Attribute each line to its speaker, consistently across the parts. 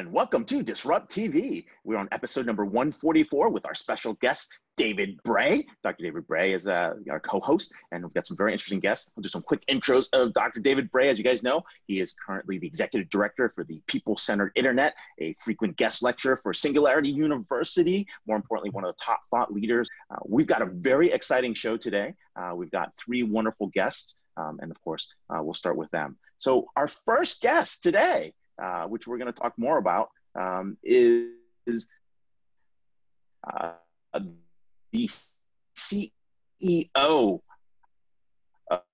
Speaker 1: gentlemen, welcome to Disrupt TV. We're on episode number 144 with our special guest, David Bray. Dr. David Bray is uh, our co host, and we've got some very interesting guests. I'll do some quick intros of Dr. David Bray. As you guys know, he is currently the executive director for the People Centered Internet, a frequent guest lecturer for Singularity University, more importantly, one of the top thought leaders. Uh, we've got a very exciting show today. Uh, we've got three wonderful guests, um, and of course, uh, we'll start with them. So, our first guest today uh, which we're going to talk more about, um, is, is uh, the CEO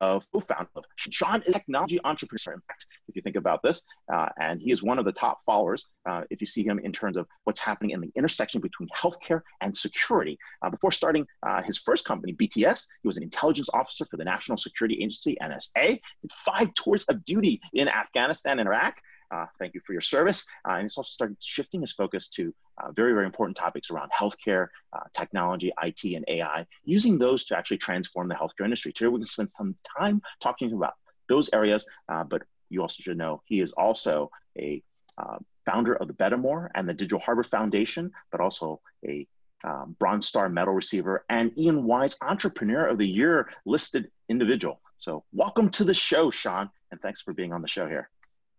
Speaker 1: of co-founder of Sean is a technology entrepreneur. In fact, if you think about this, uh, and he is one of the top followers. Uh, if you see him in terms of what's happening in the intersection between healthcare and security. Uh, before starting uh, his first company, BTS, he was an intelligence officer for the National Security Agency (NSA). Did five tours of duty in Afghanistan and Iraq. Uh, thank you for your service. Uh, and he's also started shifting his focus to uh, very, very important topics around healthcare, uh, technology, IT, and AI, using those to actually transform the healthcare industry. Today, we're going to spend some time talking about those areas, uh, but you also should know he is also a uh, founder of the Betamore and the Digital Harbor Foundation, but also a um, Bronze Star medal receiver and Ian Wise Entrepreneur of the Year listed individual. So, welcome to the show, Sean, and thanks for being on the show here.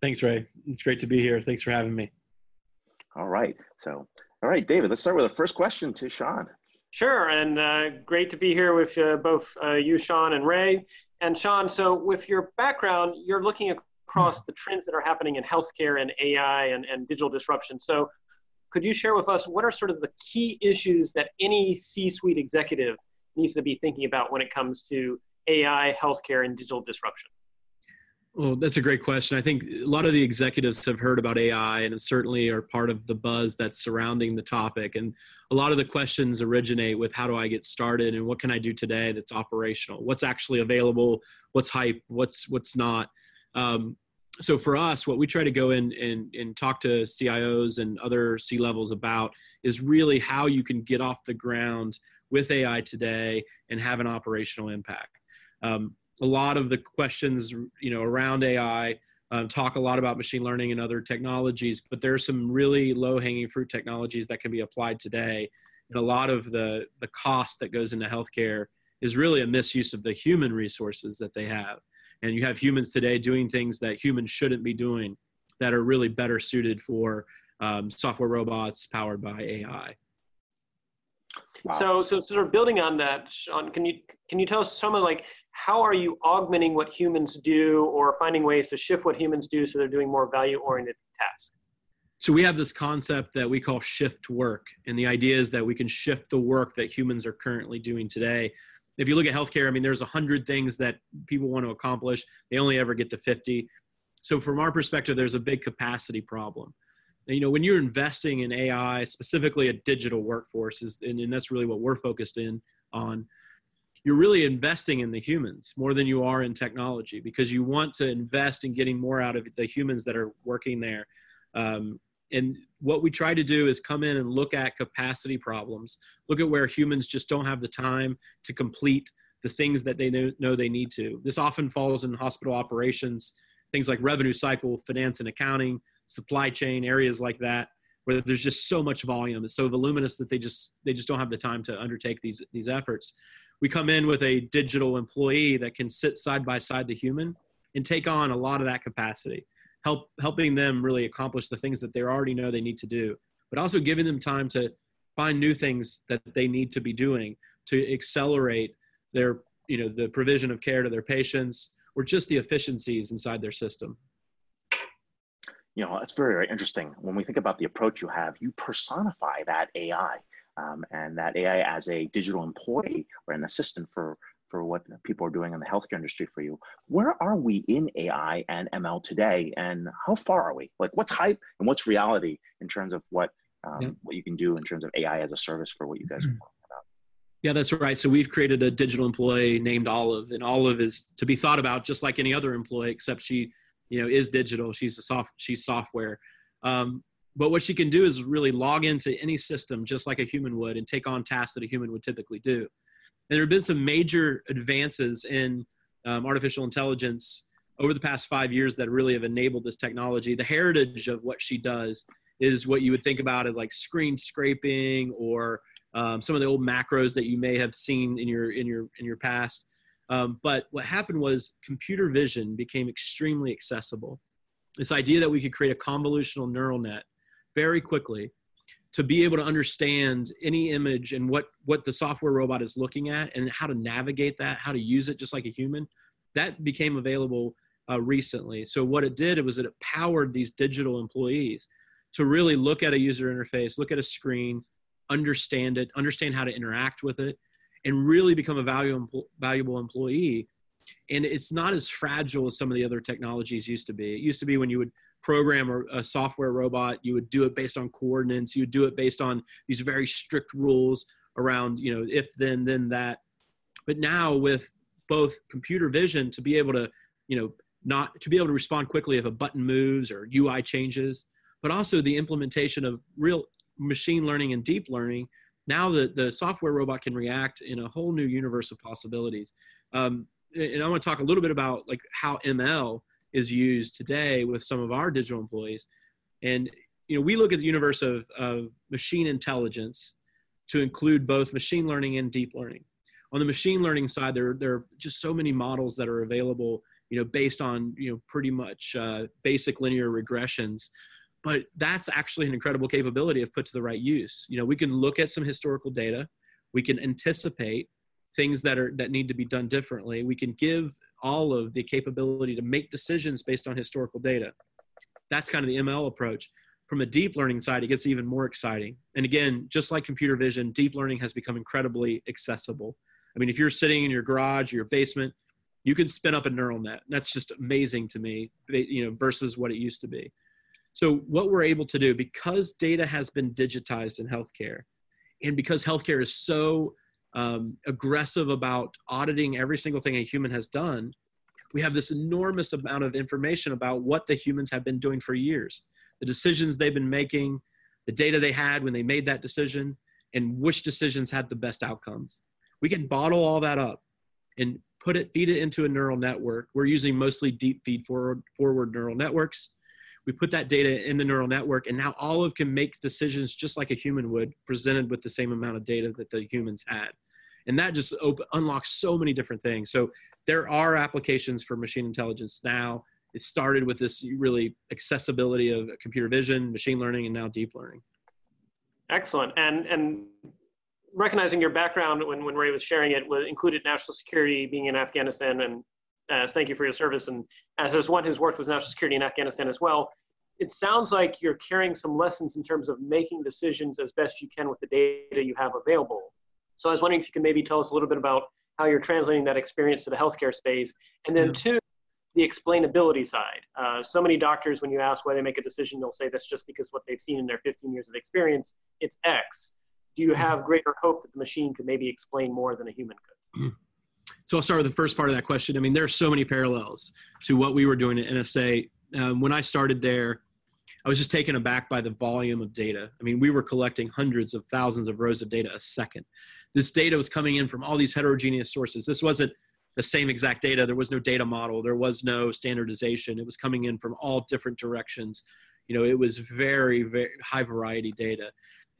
Speaker 2: Thanks, Ray. It's great to be here. Thanks for having me.
Speaker 1: All right. So, all right, David, let's start with the first question to Sean.
Speaker 3: Sure, and uh, great to be here with uh, both uh, you, Sean, and Ray. And Sean, so with your background, you're looking across the trends that are happening in healthcare and AI and, and digital disruption. So, could you share with us what are sort of the key issues that any C suite executive needs to be thinking about when it comes to AI, healthcare, and digital disruption?
Speaker 2: Well, that's a great question. I think a lot of the executives have heard about AI and certainly are part of the buzz that's surrounding the topic. And a lot of the questions originate with how do I get started and what can I do today that's operational? What's actually available? What's hype? What's what's not? Um, so for us, what we try to go in and, and talk to CIOs and other C levels about is really how you can get off the ground with AI today and have an operational impact. Um, a lot of the questions you know around AI um, talk a lot about machine learning and other technologies, but there are some really low hanging fruit technologies that can be applied today. And a lot of the the cost that goes into healthcare is really a misuse of the human resources that they have. And you have humans today doing things that humans shouldn't be doing that are really better suited for um, software robots powered by AI.
Speaker 3: Wow. So, so sort of building on that, Sean, can you can you tell us some of like how are you augmenting what humans do, or finding ways to shift what humans do so they're doing more value oriented tasks?
Speaker 2: So we have this concept that we call shift work, and the idea is that we can shift the work that humans are currently doing today. If you look at healthcare, I mean, there's a hundred things that people want to accomplish. They only ever get to 50. So from our perspective, there's a big capacity problem you know when you're investing in ai specifically a digital workforce is and, and that's really what we're focused in on you're really investing in the humans more than you are in technology because you want to invest in getting more out of the humans that are working there. Um, and what we try to do is come in and look at capacity problems look at where humans just don't have the time to complete the things that they know, they need to. This often falls in hospital operations things like revenue cycle finance and accounting supply chain areas like that where there's just so much volume. It's so voluminous that they just they just don't have the time to undertake these these efforts we come in with a digital employee that can sit side by side the human and take on a lot of that capacity help helping them really accomplish the things that they already know they need to do but also giving them time to find new things that they need to be doing to accelerate their you know the provision of care to their patients or just the efficiencies inside their system
Speaker 1: you know, it's very, very interesting. When we think about the approach you have, you personify that AI um, and that AI as a digital employee or an assistant for for what people are doing in the healthcare industry for you. Where are we in AI and ML today, and how far are we? Like, what's hype and what's reality in terms of what um, yeah. what you can do in terms of AI as a service for what you guys are mm-hmm. talking about?
Speaker 2: Yeah, that's right. So we've created a digital employee named Olive, and Olive is to be thought about just like any other employee, except she you know is digital she's a soft she's software um, but what she can do is really log into any system just like a human would and take on tasks that a human would typically do and there have been some major advances in um, artificial intelligence over the past five years that really have enabled this technology the heritage of what she does is what you would think about as like screen scraping or um, some of the old macros that you may have seen in your in your in your past. Um, but what happened was computer vision became extremely accessible. This idea that we could create a convolutional neural net very quickly to be able to understand any image and what what the software robot is looking at and how to navigate that, how to use it just like a human, that became available uh, recently. So what it did it was that it powered these digital employees to really look at a user interface, look at a screen, understand it, understand how to interact with it, and really become a valuable valuable employee. And it's not as fragile as some of the other technologies used to be. It used to be when you would program a, a software robot, you would do it based on coordinates, you would do it based on these very strict rules around, you know, if then then that. But now with both computer vision to be able to, you know, not to be able to respond quickly if a button moves or UI changes, but also the implementation of real machine learning and deep learning. Now the, the software robot can react in a whole new universe of possibilities. Um, and I want to talk a little bit about like how ML is used today with some of our digital employees. And you know, we look at the universe of, of machine intelligence to include both machine learning and deep learning. On the machine learning side, there, there are just so many models that are available, you know, based on, you know, pretty much uh, basic linear regressions but that's actually an incredible capability if put to the right use you know we can look at some historical data we can anticipate things that are that need to be done differently we can give all of the capability to make decisions based on historical data. That's kind of the ml approach. From a deep learning side it gets even more exciting. And again just like computer vision deep learning has become incredibly accessible. I mean if you're sitting in your garage or your basement you can spin up a neural net. That's just amazing to me you know versus what it used to be. So, what we're able to do because data has been digitized in healthcare, and because healthcare is so um, aggressive about auditing every single thing a human has done, we have this enormous amount of information about what the humans have been doing for years, the decisions they've been making, the data they had when they made that decision, and which decisions had the best outcomes. We can bottle all that up and put it, feed it into a neural network. We're using mostly deep feed forward, forward neural networks we put that data in the neural network and now olive can make decisions just like a human would presented with the same amount of data that the humans had. And that just op- unlocks so many different things. So there are applications for machine intelligence now. It started with this really accessibility of computer vision machine learning and now deep learning.
Speaker 3: Excellent. And and recognizing your background when, when ray was sharing it was included national security being in afghanistan and as thank you for your service. And as one who's worked with national security in Afghanistan as well, it sounds like you're carrying some lessons in terms of making decisions as best you can with the data you have available. So I was wondering if you can maybe tell us a little bit about how you're translating that experience to the healthcare space. And then, yeah. two, the explainability side. Uh, so many doctors, when you ask why they make a decision, they'll say that's just because what they've seen in their 15 years of experience, it's X. Do you have greater hope that the machine could maybe explain more than a human could?
Speaker 2: So I'll start with the first part of that question. I mean, there are so many parallels to what we were doing at NSA. Um, when I started there, I was just taken aback by the volume of data. I mean, we were collecting hundreds of thousands of rows of data a second. This data was coming in from all these heterogeneous sources. This wasn't the same exact data. There was no data model. There was no standardization. It was coming in from all different directions. You know, it was very, very high variety data.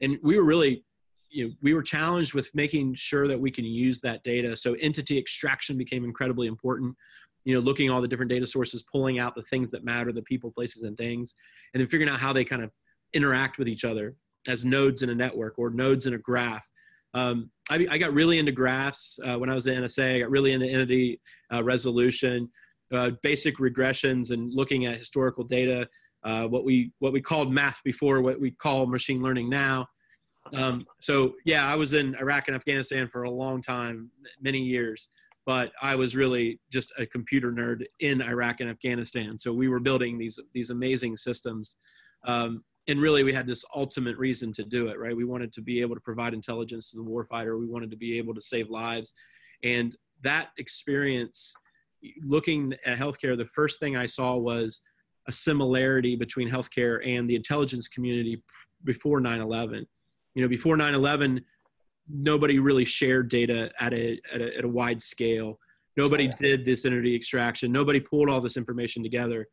Speaker 2: And we were really you know, we were challenged with making sure that we can use that data. So entity extraction became incredibly important. You know, looking all the different data sources, pulling out the things that matter, the people, places, and things, and then figuring out how they kind of interact with each other as nodes in a network or nodes in a graph. Um, I, I, got really into graphs uh, when I was at NSA. I got really into entity uh, resolution, uh, basic regressions, and looking at historical data. Uh, what we what we called math before, what we call machine learning now. Um, so yeah, I was in Iraq and Afghanistan for a long time, many years, but I was really just a computer nerd in Iraq and Afghanistan. So we were building these these amazing systems, um, and really we had this ultimate reason to do it. Right, we wanted to be able to provide intelligence to the warfighter. We wanted to be able to save lives, and that experience, looking at healthcare, the first thing I saw was a similarity between healthcare and the intelligence community before 9/11 you know before 9-11 nobody really shared data at a, at a, at a wide scale. Nobody did this entity extraction. Nobody pulled all this information together.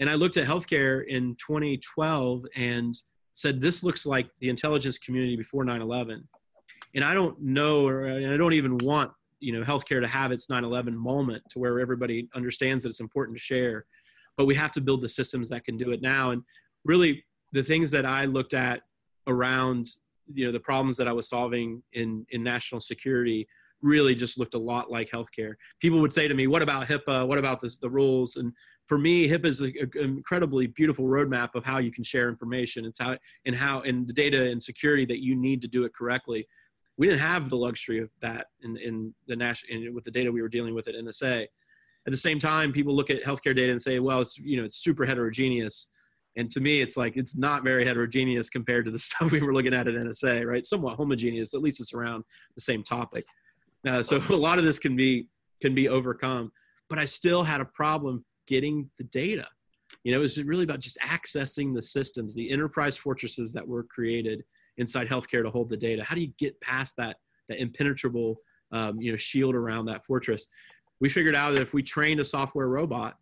Speaker 2: And i looked at healthcare in 2012 and said this looks like the intelligence community before 9/11, and I don't know, or I don't even want you know healthcare to have its 9/11 moment to where everybody understands that it's important to share, but we have to build the systems that can do it now. And really, the things that I looked at around you know the problems that I was solving in in national security really just looked a lot like healthcare. People would say to me, "What about HIPAA? What about this, the rules?" And for me, HIPAA is an incredibly beautiful roadmap of how you can share information. It's how and how and the data and security that you need to do it correctly. We didn't have the luxury of that in, in the national with the data we were dealing with at NSA. At the same time, people look at healthcare data and say, "Well, it's you know it's super heterogeneous." And to me, it's like it's not very heterogeneous compared to the stuff we were looking at at NSA, right? Somewhat homogeneous. At least it's around the same topic. Uh, so a lot of this can be can be overcome. But I still had a problem getting the data. You know, it was really about just accessing the systems, the enterprise fortresses that were created inside healthcare to hold the data. How do you get past that that impenetrable um, you know shield around that fortress? We figured out that if we trained a software robot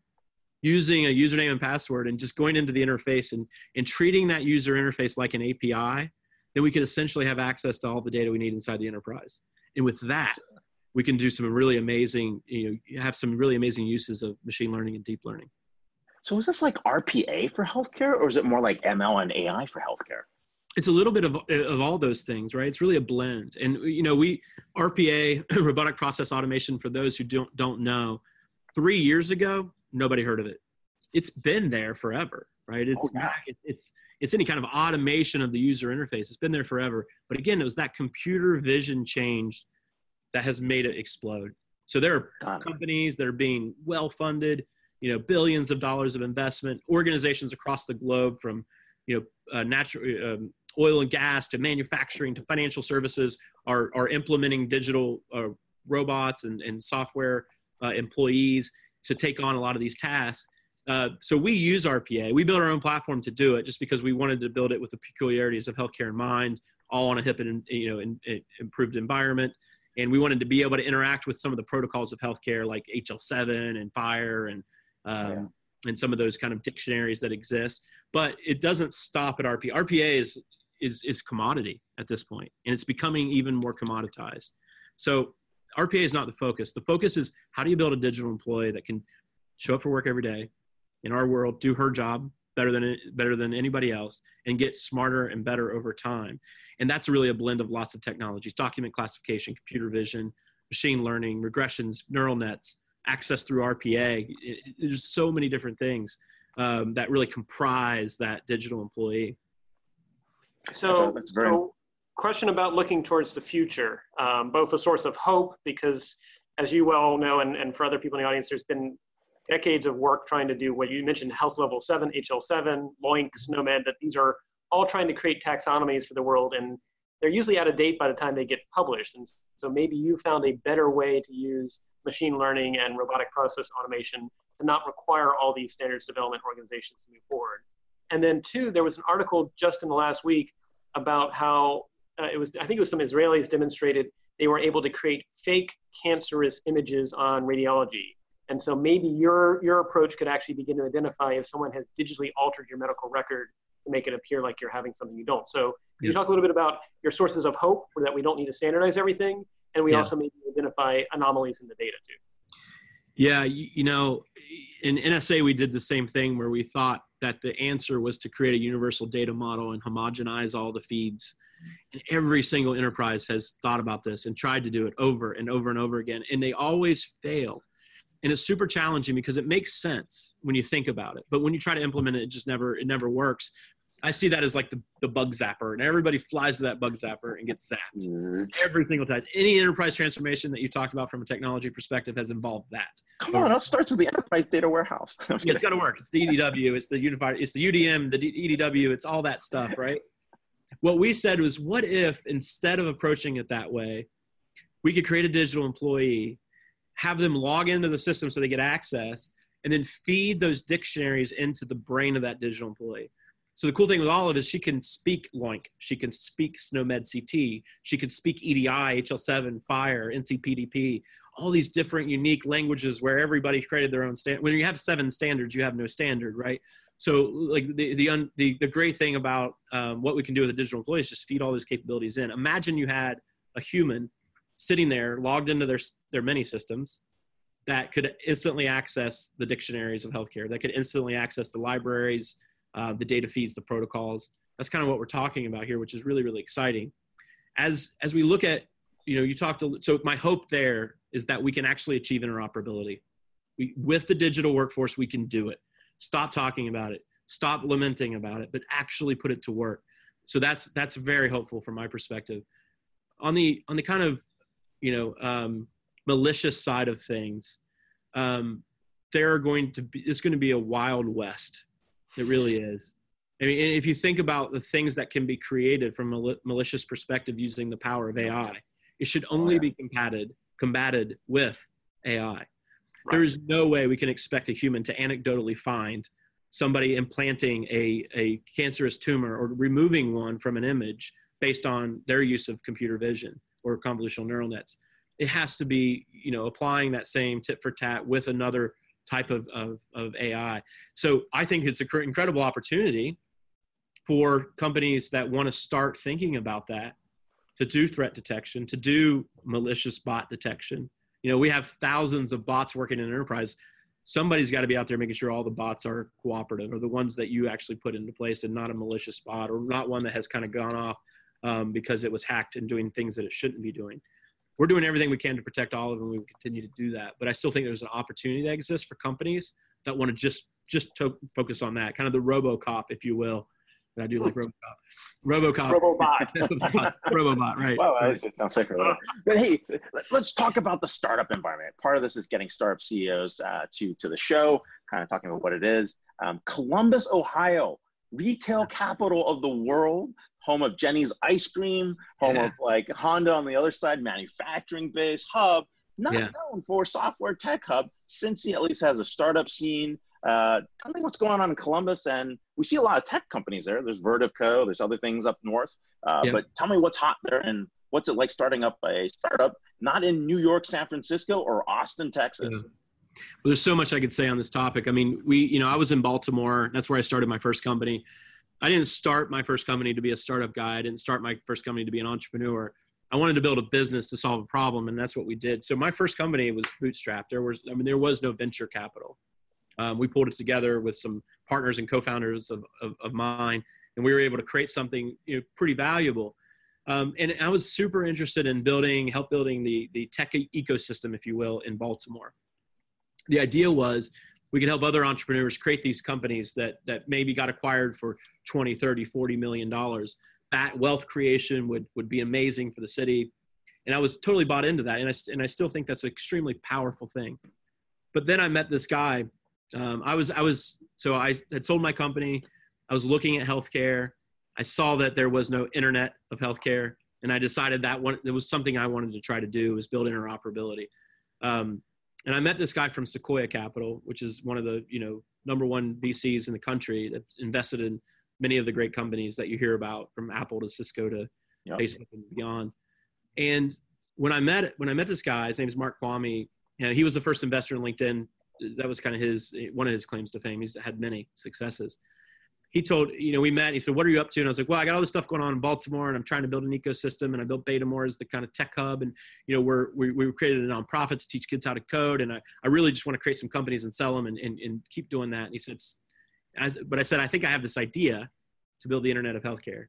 Speaker 2: using a username and password and just going into the interface and, and treating that user interface like an API, then we could essentially have access to all the data we need inside the enterprise. And with that, we can do some really amazing, you know, have some really amazing uses of machine learning and deep learning.
Speaker 1: So is this like RPA for healthcare or is it more like ML and AI for healthcare?
Speaker 2: It's a little bit of, of all those things, right? It's really a blend. And, you know, we, RPA, robotic process automation, for those who don't, don't know, three years ago, nobody heard of it. It's been there forever, right? It's, oh, yeah. it, it's, it's any kind of automation of the user interface. It's been there forever. But again, it was that computer vision change that has made it explode. So there are companies that are being well funded, you know, billions of dollars of investment, organizations across the globe from, you know, uh, natural um, oil and gas to manufacturing to financial services are, are implementing digital uh, robots and, and software uh, employees to take on a lot of these tasks. Uh, so we use RPA. We built our own platform to do it just because we wanted to build it with the peculiarities of healthcare in mind, all on a HIPAA and you know in, in improved environment and we wanted to be able to interact with some of the protocols of healthcare like HL7 and FHIR and um, yeah. and some of those kind of dictionaries that exist. But it doesn't stop at RPA. RPA is is is commodity at this point, and it's becoming even more commoditized. So RPA is not the focus. The focus is how do you build a digital employee that can show up for work every day in our world, do her job better than better than anybody else, and get smarter and better over time. And that's really a blend of lots of technologies document classification computer vision machine learning regressions neural nets access through rpa it, there's so many different things um, that really comprise that digital employee.
Speaker 3: So, that's, that's very so question about looking towards the future um, both a source of hope because as you well know and, and for other people in the audience there's been decades of work trying to do what you mentioned health level 7 hl7 loinc SNOMED that these are all trying to create taxonomies for the world, and they're usually out of date by the time they get published. And so maybe you found a better way to use machine learning and robotic process automation to not require all these standards development organizations to move forward. And then two, there was an article just in the last week about how uh, it was, I think it was some Israelis demonstrated they were able to create fake cancerous images on radiology. And so maybe your, your approach could actually begin to identify if someone has digitally altered your medical record to make it appear like you're having something you don't. So can you talk a little bit about your sources of hope for that we don't need to standardize everything, and we yeah. also maybe identify anomalies in the data too.
Speaker 2: Yeah, you, you know, in NSA we did the same thing where we thought that the answer was to create a universal data model and homogenize all the feeds. And every single enterprise has thought about this and tried to do it over and over and over again, and they always fail and it's super challenging because it makes sense when you think about it but when you try to implement it it just never it never works I see that as like the, the bug zapper, and everybody flies to that bug zapper and gets zapped mm-hmm. every single time. Any enterprise transformation that you talked about from a technology perspective has involved that.
Speaker 1: Come on, it starts with the enterprise data warehouse.
Speaker 2: it's got to work. It's the EDW, it's the unified, it's the UDM, the EDW, it's all that stuff, right? What we said was, what if instead of approaching it that way, we could create a digital employee, have them log into the system so they get access, and then feed those dictionaries into the brain of that digital employee so the cool thing with Olive is she can speak LOINC, she can speak SNOMED CT, she can speak EDI, HL7, FHIR, NCPDP, all these different unique languages where everybody created their own standard. When you have seven standards, you have no standard, right? So like the the un, the, the great thing about um, what we can do with a digital employee is just feed all those capabilities in. Imagine you had a human sitting there logged into their their many systems that could instantly access the dictionaries of healthcare, that could instantly access the libraries, uh, the data feeds, the protocols. That's kind of what we're talking about here, which is really really exciting. As as we look at you know you talked to so my hope there is that we can actually achieve interoperability. We, with the digital workforce, we can do it. Stop talking about it. Stop lamenting about it, but actually put it to work. So that's that's very helpful from my perspective. On the on the kind of you know um, malicious side of things, um, there are going to be it's going to be a wild west. It really is. I mean, if you think about the things that can be created from a malicious perspective using the power of AI, it should only be combated combated with AI. There is no way we can expect a human to anecdotally find somebody implanting a, a cancerous tumor or removing one from an image based on their use of computer vision or convolutional neural nets. It has to be you know applying that same tit for tat with another type of, of, of ai so i think it's an incredible opportunity for companies that want to start thinking about that to do threat detection to do malicious bot detection you know we have thousands of bots working in enterprise somebody's got to be out there making sure all the bots are cooperative or the ones that you actually put into place and not a malicious bot or not one that has kind of gone off um, because it was hacked and doing things that it shouldn't be doing we're doing everything we can to protect all of them. We continue to do that, but I still think there's an opportunity that exists for companies that want to just just to focus on that, kind of the RoboCop, if you will. I do like RoboCop. RoboCop.
Speaker 3: Robobot.
Speaker 2: Robobot, right.
Speaker 1: Well,
Speaker 2: right.
Speaker 1: it sounds safer. But hey, let's talk about the startup environment. Part of this is getting startup CEOs uh, to to the show, kind of talking about what it is. Um, Columbus, Ohio, retail capital of the world home of Jeni's ice cream, home yeah. of like Honda on the other side, manufacturing base, hub, not yeah. known for software tech hub. Cincy at least has a startup scene. Uh, tell me what's going on in Columbus, and we see a lot of tech companies there. There's Vertiv Co. There's other things up north, uh, yeah. but tell me what's hot there and what's it like starting up a startup not in New York, San Francisco, or Austin, Texas. Yeah.
Speaker 2: Well, there's so much I could say on this topic. I mean, we, you know, I was in Baltimore. That's where I started my first company. I didn't start my first company to be a startup guy. I didn't start my first company to be an entrepreneur. I wanted to build a business to solve a problem, and that's what we did. So my first company was bootstrapped. There was, I mean, there was no venture capital. Um, we pulled it together with some partners and co-founders of, of, of, mine, and we were able to create something you know, pretty valuable. Um, and I was super interested in building, help building the the tech ecosystem, if you will, in Baltimore. The idea was we could help other entrepreneurs create these companies that that maybe got acquired for 20 30 40 million dollars that wealth creation would would be amazing for the city and i was totally bought into that and i, and I still think that's an extremely powerful thing but then i met this guy um, i was i was so i had sold my company i was looking at healthcare i saw that there was no internet of healthcare and i decided that one it was something i wanted to try to do was build interoperability um, and I met this guy from Sequoia Capital, which is one of the you know number one VCs in the country that invested in many of the great companies that you hear about, from Apple to Cisco to yep. Facebook and beyond. And when I met when I met this guy, his name is Mark Kvamme. You know, he was the first investor in LinkedIn. That was kind of his one of his claims to fame. He's had many successes he told, you know, we met. he said, "What are you up to?" And I was like, "Well, I got all this stuff going on in Baltimore, and I'm trying to build an ecosystem. And I built Betamore as the kind of tech hub, and you know, we're we we created a nonprofit to teach kids how to code, and I, I really just want to create some companies and sell them and and, and keep doing that." And he said, "But I said, I think I have this idea to build the internet of healthcare.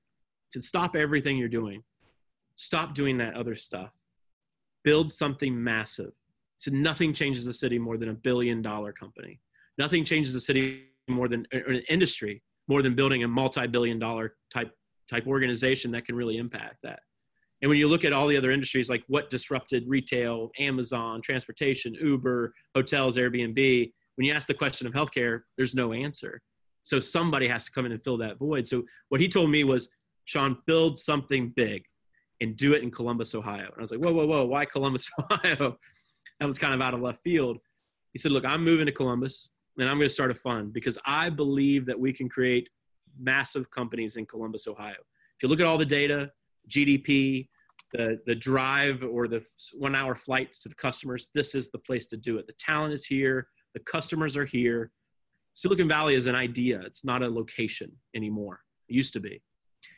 Speaker 2: To stop everything you're doing, stop doing that other stuff, build something massive." So nothing changes a city more than a billion dollar company. Nothing changes a city more than an industry more than building a multi-billion dollar type type organization that can really impact that. And when you look at all the other industries like what disrupted retail amazon transportation uber hotels airbnb when you ask the question of healthcare there's no answer. So somebody has to come in and fill that void. So what he told me was sean build something big and do it in columbus ohio. And i was like whoa whoa whoa why columbus ohio that was kind of out of left field he said look i'm moving to columbus and I'm going to start a fund because I believe that we can create massive companies in Columbus, Ohio. If you look at all the data, GDP, the, the drive or the one hour flights to the customers, this is the place to do it. The talent is here, the customers are here. Silicon Valley is an idea. It's not a location anymore. It used to be.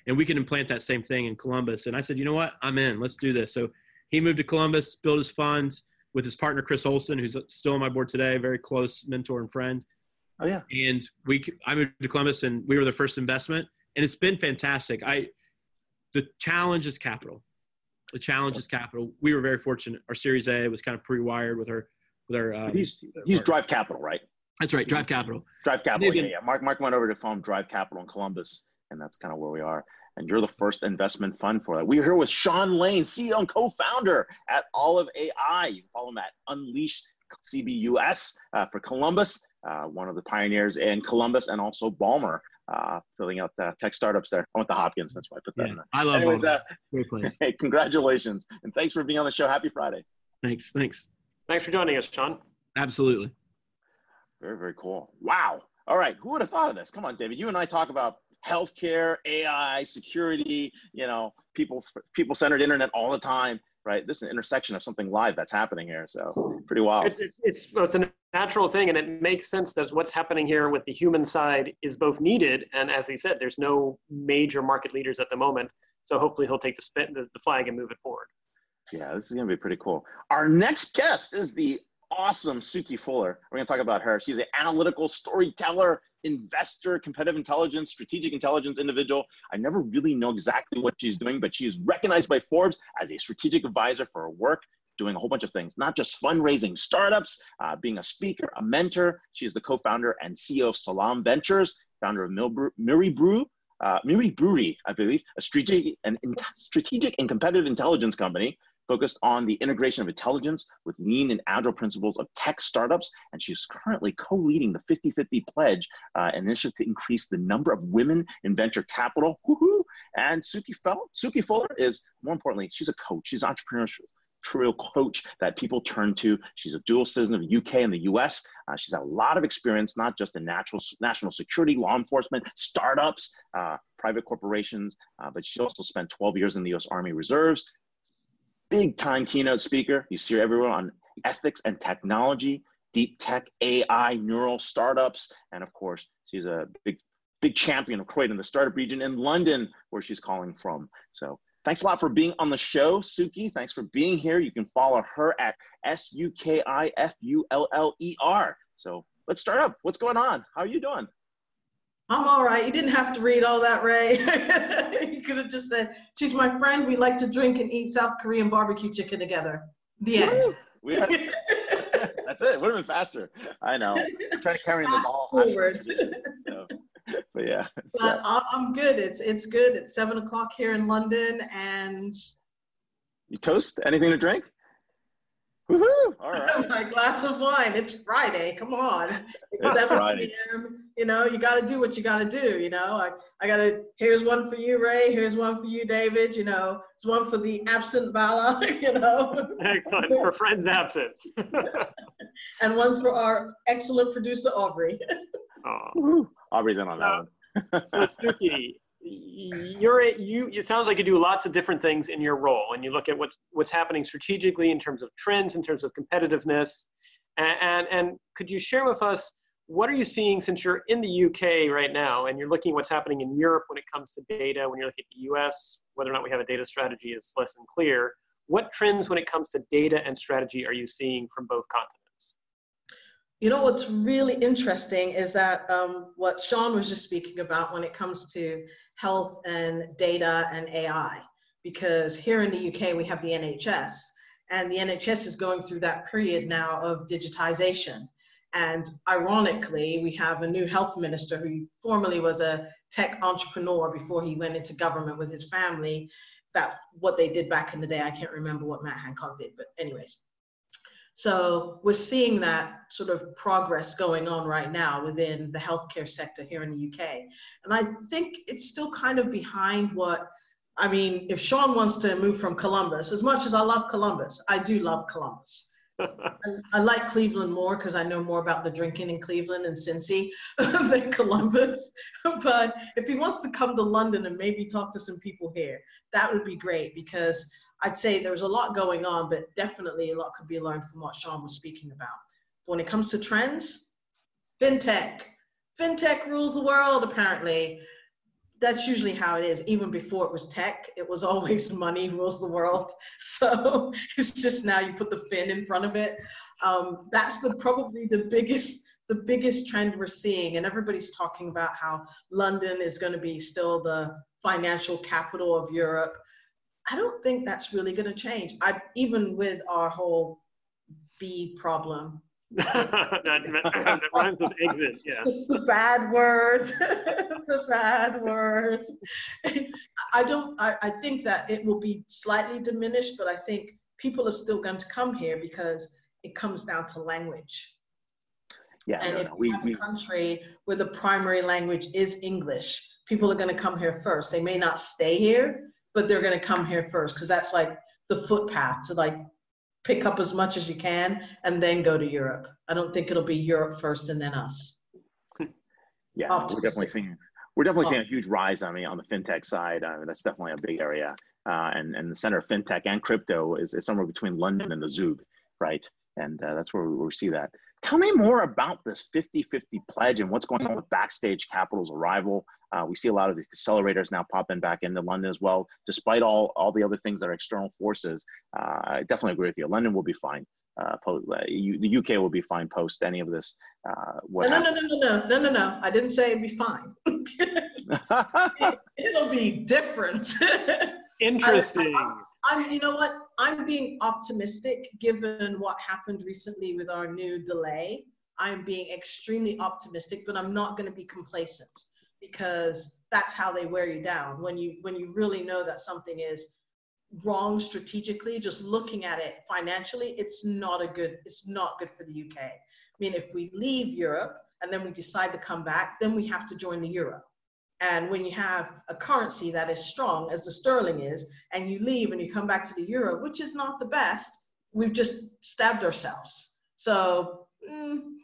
Speaker 2: And we can implant that same thing in Columbus. And I said, you know what? I'm in. Let's do this. So he moved to Columbus, built his funds with his partner, Chris Olsen, who's still on my board today, very close mentor and friend.
Speaker 1: Oh, yeah.
Speaker 2: And we, I moved to Columbus and we were the first investment. And it's been fantastic. I, the challenge is capital. The challenge is capital. We were very fortunate. Our Series A was kind of pre-wired with our, with our. Um,
Speaker 1: he's he's Drive Capital, right?
Speaker 2: That's right, Drive Capital.
Speaker 1: Drive Capital. Yeah, yeah. Mark Mark went over to Foam Drive Capital in Columbus, and that's kind of where we are. And you're the first investment fund for that. We're here with Sean Lane, CEO and co-founder at Olive AI. You can follow him at Unleash CBUS uh, for Columbus, uh, one of the pioneers in Columbus, and also Balmer, uh, filling out the tech startups there. I went to Hopkins, that's why I put that
Speaker 2: yeah,
Speaker 1: in there.
Speaker 2: I love
Speaker 1: Anyways,
Speaker 2: Balmer. Great place.
Speaker 1: Hey, congratulations, and thanks for being on the show. Happy Friday.
Speaker 2: Thanks. Thanks.
Speaker 3: Thanks for joining us, Sean.
Speaker 2: Absolutely.
Speaker 1: Very, very cool. Wow. All right. Who would have thought of this? Come on, David. You and I talk about healthcare, AI, security, you know, people people centered internet all the time, right? This is an intersection of something live that's happening here. So pretty wild.
Speaker 3: It's, it's, it's a natural thing and it makes sense that what's happening here with the human side is both needed. And as he said, there's no major market leaders at the moment. So hopefully he'll take the, spin, the, the flag and move it forward.
Speaker 1: Yeah, this is going to be pretty cool. Our next guest is the awesome Suki Fuller. We're going to talk about her. She's an analytical storyteller, investor, competitive intelligence, strategic intelligence individual. I never really know exactly what she's doing, but she is recognized by Forbes as a strategic advisor for her work, doing a whole bunch of things, not just fundraising startups, uh, being a speaker, a mentor. She is the co founder and CEO of Salam Ventures, founder of Miribure. Uh, Miri Brewery, I believe, a strategic and strategic and competitive intelligence company focused on the integration of intelligence with lean and agile principles of tech startups. And she's currently co leading the 50 50 Pledge, uh, initiative to increase the number of women in venture capital. Woo-hoo. And Suki, Fell, Suki Fuller is, more importantly, she's a coach, she's an entrepreneurial coach that people turn to. She's a dual citizen of the UK and the US. Uh, she's had a lot of experience, not just in natural, national security, law enforcement, startups, uh, private corporations, uh, but she also spent 12 years in the US Army Reserves big time keynote speaker. You see her everywhere on ethics and technology, deep tech, AI, neural startups, and of course, she's a big big champion of creating the startup region in London, where she's calling from. So thanks a lot for being on the show, Suki. Thanks for being here. You can follow her at S U K I F U L L E R. So let's start up. What's going on? How are you doing?
Speaker 4: I'm all right. You didn't have to read all that, Ray. you could have just said, She's my friend. We like to drink and eat South Korean barbecue chicken together. The end.
Speaker 1: We had, that's it. It would have been faster. I know. I'm trying to carry the ball.
Speaker 4: Forward.
Speaker 1: but yeah.
Speaker 4: But I'm good. It's it's good. It's seven o'clock here in London, and
Speaker 1: you toast? Anything to drink? Woohoo! All right.
Speaker 4: My glass of wine. It's Friday. Come on. It's, 7 Friday. p.m. You know, you got to do what you got to do. You know, I, I got to, here's one for you, Ray. Here's one for you, David. You know, it's one for the absent Bala, you know.
Speaker 3: Excellent. for friends absent.
Speaker 4: and one for our excellent producer, Aubrey.
Speaker 1: Oh. Aubrey's in on that
Speaker 3: one. so, Suki, you're you it sounds like you do lots of different things in your role and you look at what's what's happening strategically in terms of trends in terms of competitiveness. And, and and, could you share with us what are you seeing since you're in the UK right now and you're looking at what's happening in Europe when it comes to data when you're looking at the US whether or not we have a data strategy is less than clear. What trends when it comes to data and strategy are you seeing from both continents?
Speaker 4: You know what's really interesting is that um, what Sean was just speaking about when it comes to health and data and AI. Because here in the UK, we have the NHS, and the NHS is going through that period now of digitization. And ironically, we have a new health minister who formerly was a tech entrepreneur before he went into government with his family. That what they did back in the day, I can't remember what Matt Hancock did, but anyways. So we're seeing that sort of progress going on right now within the healthcare sector here in the UK. And I think it's still kind of behind what, I mean, if Sean wants to move from Columbus, as much as I love Columbus, I do love Columbus. I, like Cleveland more because I know more about the drinking in Cleveland and Cincy than Columbus. but if he wants to come to London and maybe talk to some people here, that would be great because I'd say there's a lot going on, but definitely a lot could be learned from what Sean was speaking about. But When it comes to trends, fintech, fintech rules the world, apparently. That's usually how it is. Even before it was tech, it was always money rules the world. So it's just now you put the fin in front of it. Um, that's the probably the biggest the biggest trend we're seeing, and everybody's talking about how London is going to be still the financial capital of Europe. I don't think that's really going to change. I even with our whole B problem.
Speaker 3: that, that rhymes with exit, yeah.
Speaker 4: It's the bad words. the bad word. I don't. I, I think that it will be slightly diminished, but I think people are still going to come here because it comes down to language.
Speaker 1: Yeah,
Speaker 4: and
Speaker 1: no,
Speaker 4: if
Speaker 1: no. We,
Speaker 4: have
Speaker 1: we,
Speaker 4: a country where the primary language is English, people are going to come here first. They may not stay here, but they're going to come here first because that's like the footpath to like pick up as much as you can and then go to Europe. I don't think it'll be Europe first and then us.
Speaker 1: yeah, we're definitely seeing we're definitely
Speaker 4: Oh.
Speaker 1: seeing a huge rise. I mean, on the fintech side, uh, that's definitely a big area. Uh, and and the center of fintech and crypto is, is somewhere between London and the Zug, right? And uh, that's where we, where we see that. Tell me more about this 50-50 pledge and what's going on with Backstage Capital's arrival. Uh, we see a lot of these accelerators now popping back into London as well, despite all all the other things that are external forces. Uh, I definitely agree with you. London will be fine. Uh, post, uh, you, the UK will be fine post any of this. Uh, what
Speaker 4: No, no, no, no, no, no, no, no. I didn't say it'd be fine.
Speaker 1: happened?
Speaker 4: It'll be different.
Speaker 3: Interesting.
Speaker 4: I'm, you know what? I'm being optimistic given what happened recently with our new delay. I'm being extremely optimistic, but I'm not going to be complacent because that's how they wear you down. When you when you really know that something is wrong strategically, just looking at it financially, it's not a good. It's not good for the UK. I mean, if we leave Europe and then we decide to come back, then we have to join the euro. And when you have a currency that is strong, as the sterling is, and you leave and you come back to the euro, which is not the best, we've just stabbed ourselves. So mm,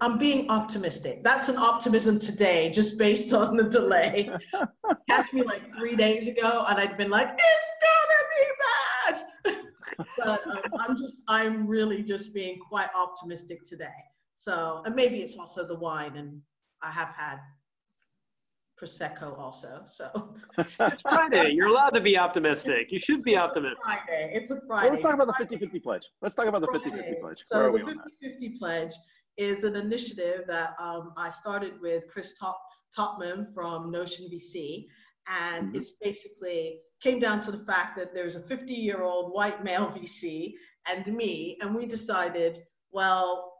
Speaker 4: I'm being optimistic. That's an optimism today, just based on the delay. Catch me like three days ago, and I'd been like, "It's gonna be bad." but um, I'm just, I'm really just being quite optimistic today. So, and maybe it's also the wine, and I have had prosecco also. So
Speaker 3: It's Friday. You're allowed to be optimistic. You should be
Speaker 4: It's
Speaker 3: optimistic.
Speaker 4: Friday. It's a
Speaker 1: Well,
Speaker 4: Friday.
Speaker 1: let's talk about the 50-50 pledge. Let's talk about the 50-50
Speaker 4: Friday.
Speaker 1: pledge. Where are
Speaker 4: So the
Speaker 1: on
Speaker 4: 50-50 pledge is an initiative that um, I started with Chris Top, Tottman from Notion VC, and
Speaker 1: Mhm.
Speaker 4: it's basically came down to the fact that there's a 50-year-old white male VC and me, and we decided, well,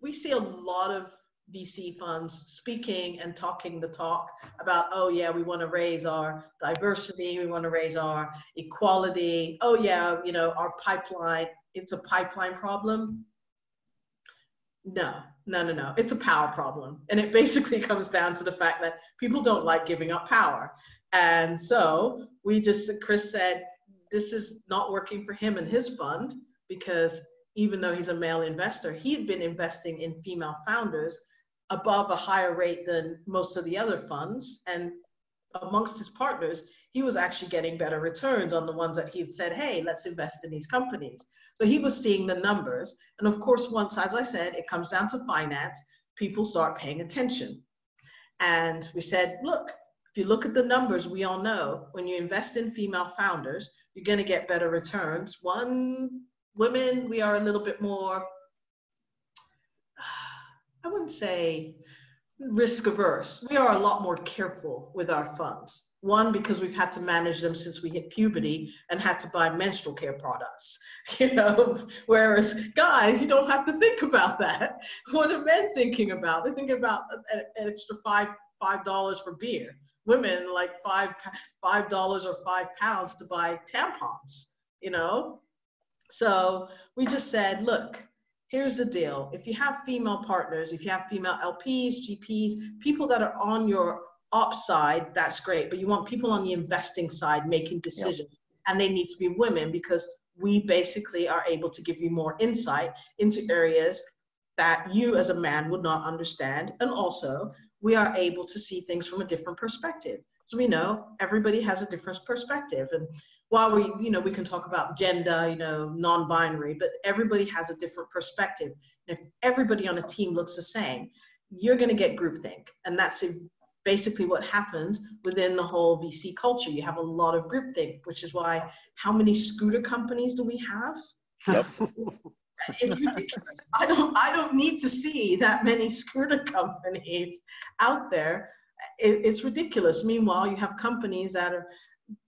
Speaker 4: we see a lot of VC funds speaking and talking the talk about, oh yeah, we want to raise our diversity, we want to raise our equality. Oh yeah, you know, our pipeline, it's a pipeline problem. No, no, no, no. It's a power problem. And it basically comes down to the fact that people don't like giving up power. And so we just, Chris said, this is not working for him and his fund because even though he's a male investor, he'd been investing in female founders above a higher rate than most of the other funds. And amongst his partners, he was actually getting better returns on the ones that he'd said, hey, let's invest in these companies. So he was seeing the numbers. And of course, once, as I said, it comes down to finance, people start paying attention. And we said, look, if you look at the numbers, we all know when you invest in female founders, you're going to get better returns. One, women, we are a little bit more, I wouldn't say risk averse. We are a lot more careful with our funds. One, because we've had to manage them since we hit puberty and had to buy menstrual care products, you know. Whereas guys, you don't have to think about that. What are men thinking about? They're thinking about an, extra five five dollars for beer. Women like five five dollars or five pounds to buy tampons, you know. So we just said, look, here's the deal. If you have female partners, if you have female LPs, GPs, people that are on your ops side, that's great. But you want people on the investing side making decisions, and they need to be women because we basically are able to give you more insight into areas that you as a man would not understand. And also, we are able to see things from a different perspective. So we know everybody has a different perspective. And while we, you know, we can talk about gender, you know, non-binary, but everybody has a different perspective. And if everybody on a team looks the same, you're going to get groupthink. And that's basically what happens within the whole VC culture. You have a lot of groupthink, which is why how many scooter companies do we have? Yep. it's ridiculous. I don't I don't need to see that many scooter companies out there. It, it's ridiculous. Meanwhile, you have companies that are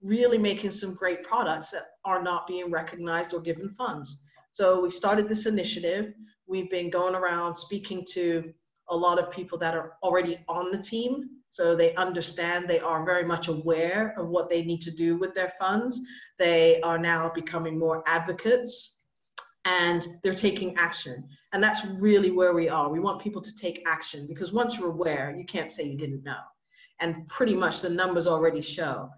Speaker 4: really making some great products that are not being recognized or given funds. So we started this initiative. We've been going around speaking to a lot of people that are already on the team. So they understand, they are very much aware of what they need to do with their funds. They are now becoming more advocates and they're taking action. And that's really where we are. We want people to take action because once you're aware, you can't say you didn't know. And pretty much the numbers already show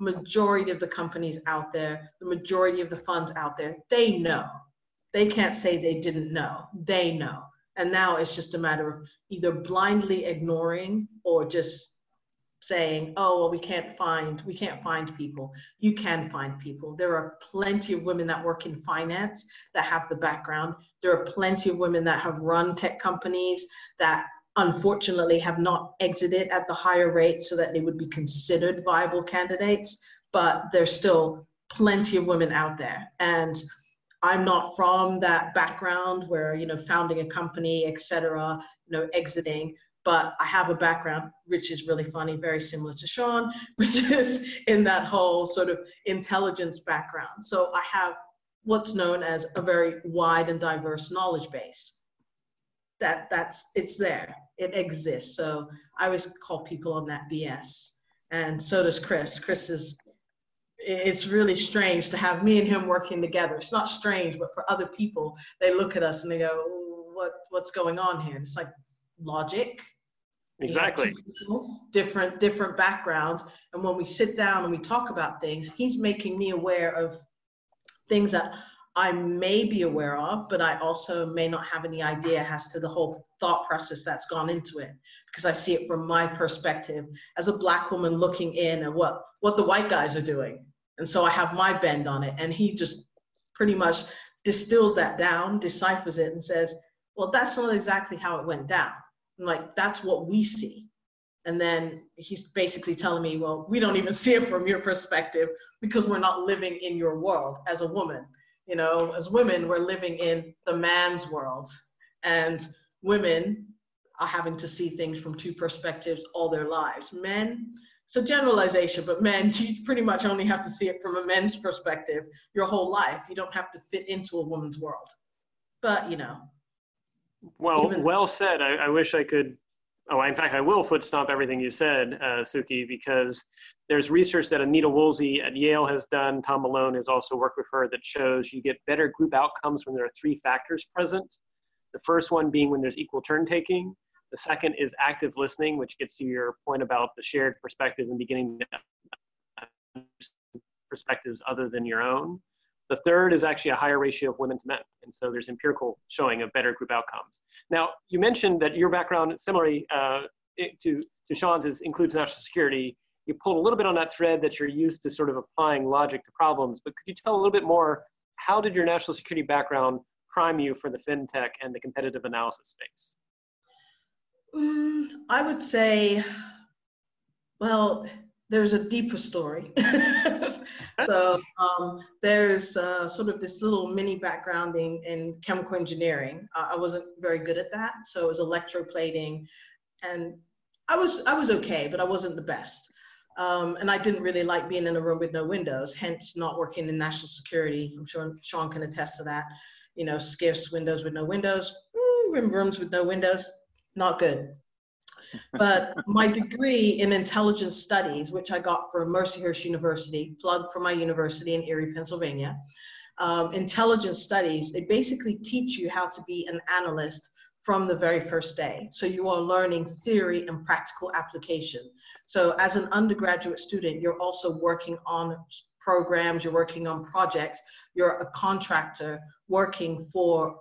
Speaker 4: majority of the companies out there, the majority of the funds out there, they know. They can't say they didn't know. They know. And now it's just a matter of either blindly ignoring or just saying, oh, well, we can't find, we can't find people. You can find people. There are plenty of women that work in finance that have the background. There are plenty of women that have run tech companies that unfortunately have not exited at the higher rate so that they would be considered viable candidates, but there's still plenty of women out there. And I'm not from that background where, you know, founding a company, et cetera, you know, exiting, but I have a background, which is really funny, very similar to Sean, which is in that whole sort of intelligence background. So I have what's known as a very wide and diverse knowledge base. That that's it's there, it exists. So I always call people on that BS, and so does Chris. Chris is it's really strange to have me and him working together. It's not strange, but for other people, they look at us and they go, "What what's going on here?" And it's like logic.
Speaker 3: Exactly.
Speaker 4: Different different backgrounds, and when we sit down and we talk about things, he's making me aware of things that I may be aware of, but I also may not have any idea as to the whole thought process that's gone into it because I see it from my perspective as a black woman looking in at what what the white guys are doing and so I have my bend on it. And he just pretty much distills that down, deciphers it, and says, well, that's not exactly how it went down. I'm like, that's what we see. And then he's basically telling me, well, we don't even see it from your perspective because we're not living in your world as a woman. You know, as women, we're living in the man's world. And women are having to see things from two perspectives all their lives. Men, it's a generalization, but men, you pretty much only have to see it from a men's perspective your whole life. You don't have to fit into a woman's world. But, you know.
Speaker 3: Well, even, well said. I, I, wish I could. Oh, in fact, I will foot stomp everything you said, uh, Suki, because there's research that Anita Woolley at Yale has done. Tom Malone has also worked with her that shows you get better group outcomes when there are three factors present. The first one being when there's equal turn taking. The second is active listening, which gets to your point about the shared perspective and beginning perspectives other than your own. The third is actually a higher ratio of women to men. And so there's empirical showing of better group outcomes. Now, you mentioned that your background, similarly uh, to, to Sean's, is, includes national security. You pulled a little bit on that thread that you're used to sort of applying logic to problems, but could you tell a little bit more, how did your national security background prime you for the fintech and the competitive analysis space?
Speaker 4: Mm, I would say, well, there's a deeper story. so um, there's uh, sort of this little mini background in, in chemical engineering. Uh, I wasn't very good at that, so it was electroplating, and I was I was okay, but I wasn't the best. Um, and I didn't really like being in a room with no windows, hence not working in national security. I'm sure Sean can attest to that. You know, scarce windows with no windows, mm, rooms with no windows not good. but my degree in intelligence studies, which I got from Mercyhurst University, plug for my university in Erie, Pennsylvania, um, intelligence studies, they basically teach you how to be an analyst from the very first day. So you are learning theory and practical application. So as an undergraduate student, you're also working on programs, you're working on projects, you're a contractor working for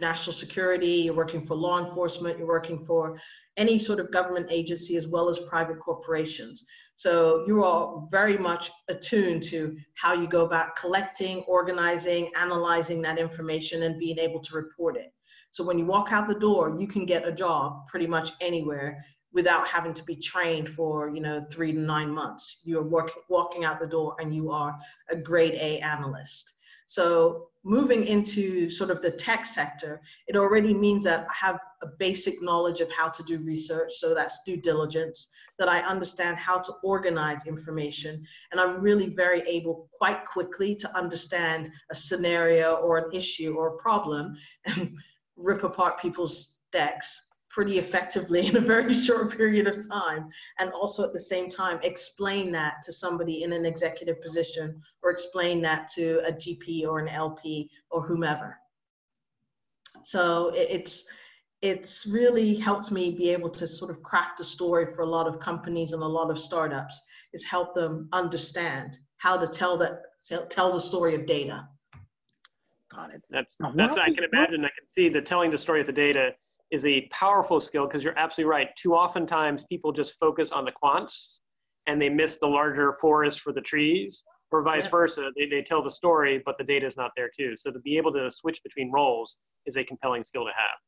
Speaker 4: national security, you're working for law enforcement, you're working for any sort of government agency as well as private corporations. So you are very much attuned to how you go about collecting, organizing, analyzing that information and being able to report it. So when you walk out the door, you can get a job pretty much anywhere without having to be trained for you know three to nine months. You're working, walking out the door and you are a grade A analyst. So moving into sort of the tech sector, it already means that I have a basic knowledge of how to do research. So that's due diligence, that I understand how to organize information. And I'm really very able quite quickly to understand a scenario or an issue or a problem and rip apart people's decks pretty effectively in a very short period of time and also at the same time explain that to somebody in an executive position or explain that to a gp or an lp or whomever. So it's it's really helped me be able to sort of craft a story for a lot of companies and a lot of startups is help them understand how to tell that tell the story of data.
Speaker 3: Got it. That's that's i can imagine i can see the telling the story of the data is a powerful skill because you're absolutely right. Too oftentimes people just focus on the quants and they miss the larger forest for the trees, or vice yeah. versa. They, they tell the story, but the data is not there too. So to be able to switch between roles is a compelling skill to have.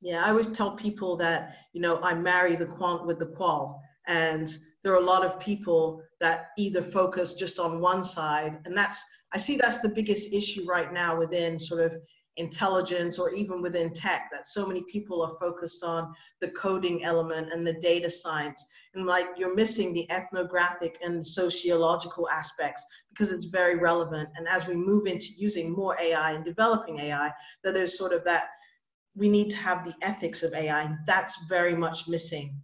Speaker 4: Yeah, I always tell people that, you know, I marry the quant with the qual. And there are a lot of people that either focus just on one side. And that's, I see that's the biggest issue right now within sort of intelligence or even within tech that so many people are focused on the coding element and the data science. And like you're missing the ethnographic and sociological aspects because it's very relevant. And as we move into using more ai and developing ai that there's sort of that we need to have the ethics of ai and that's very much missing.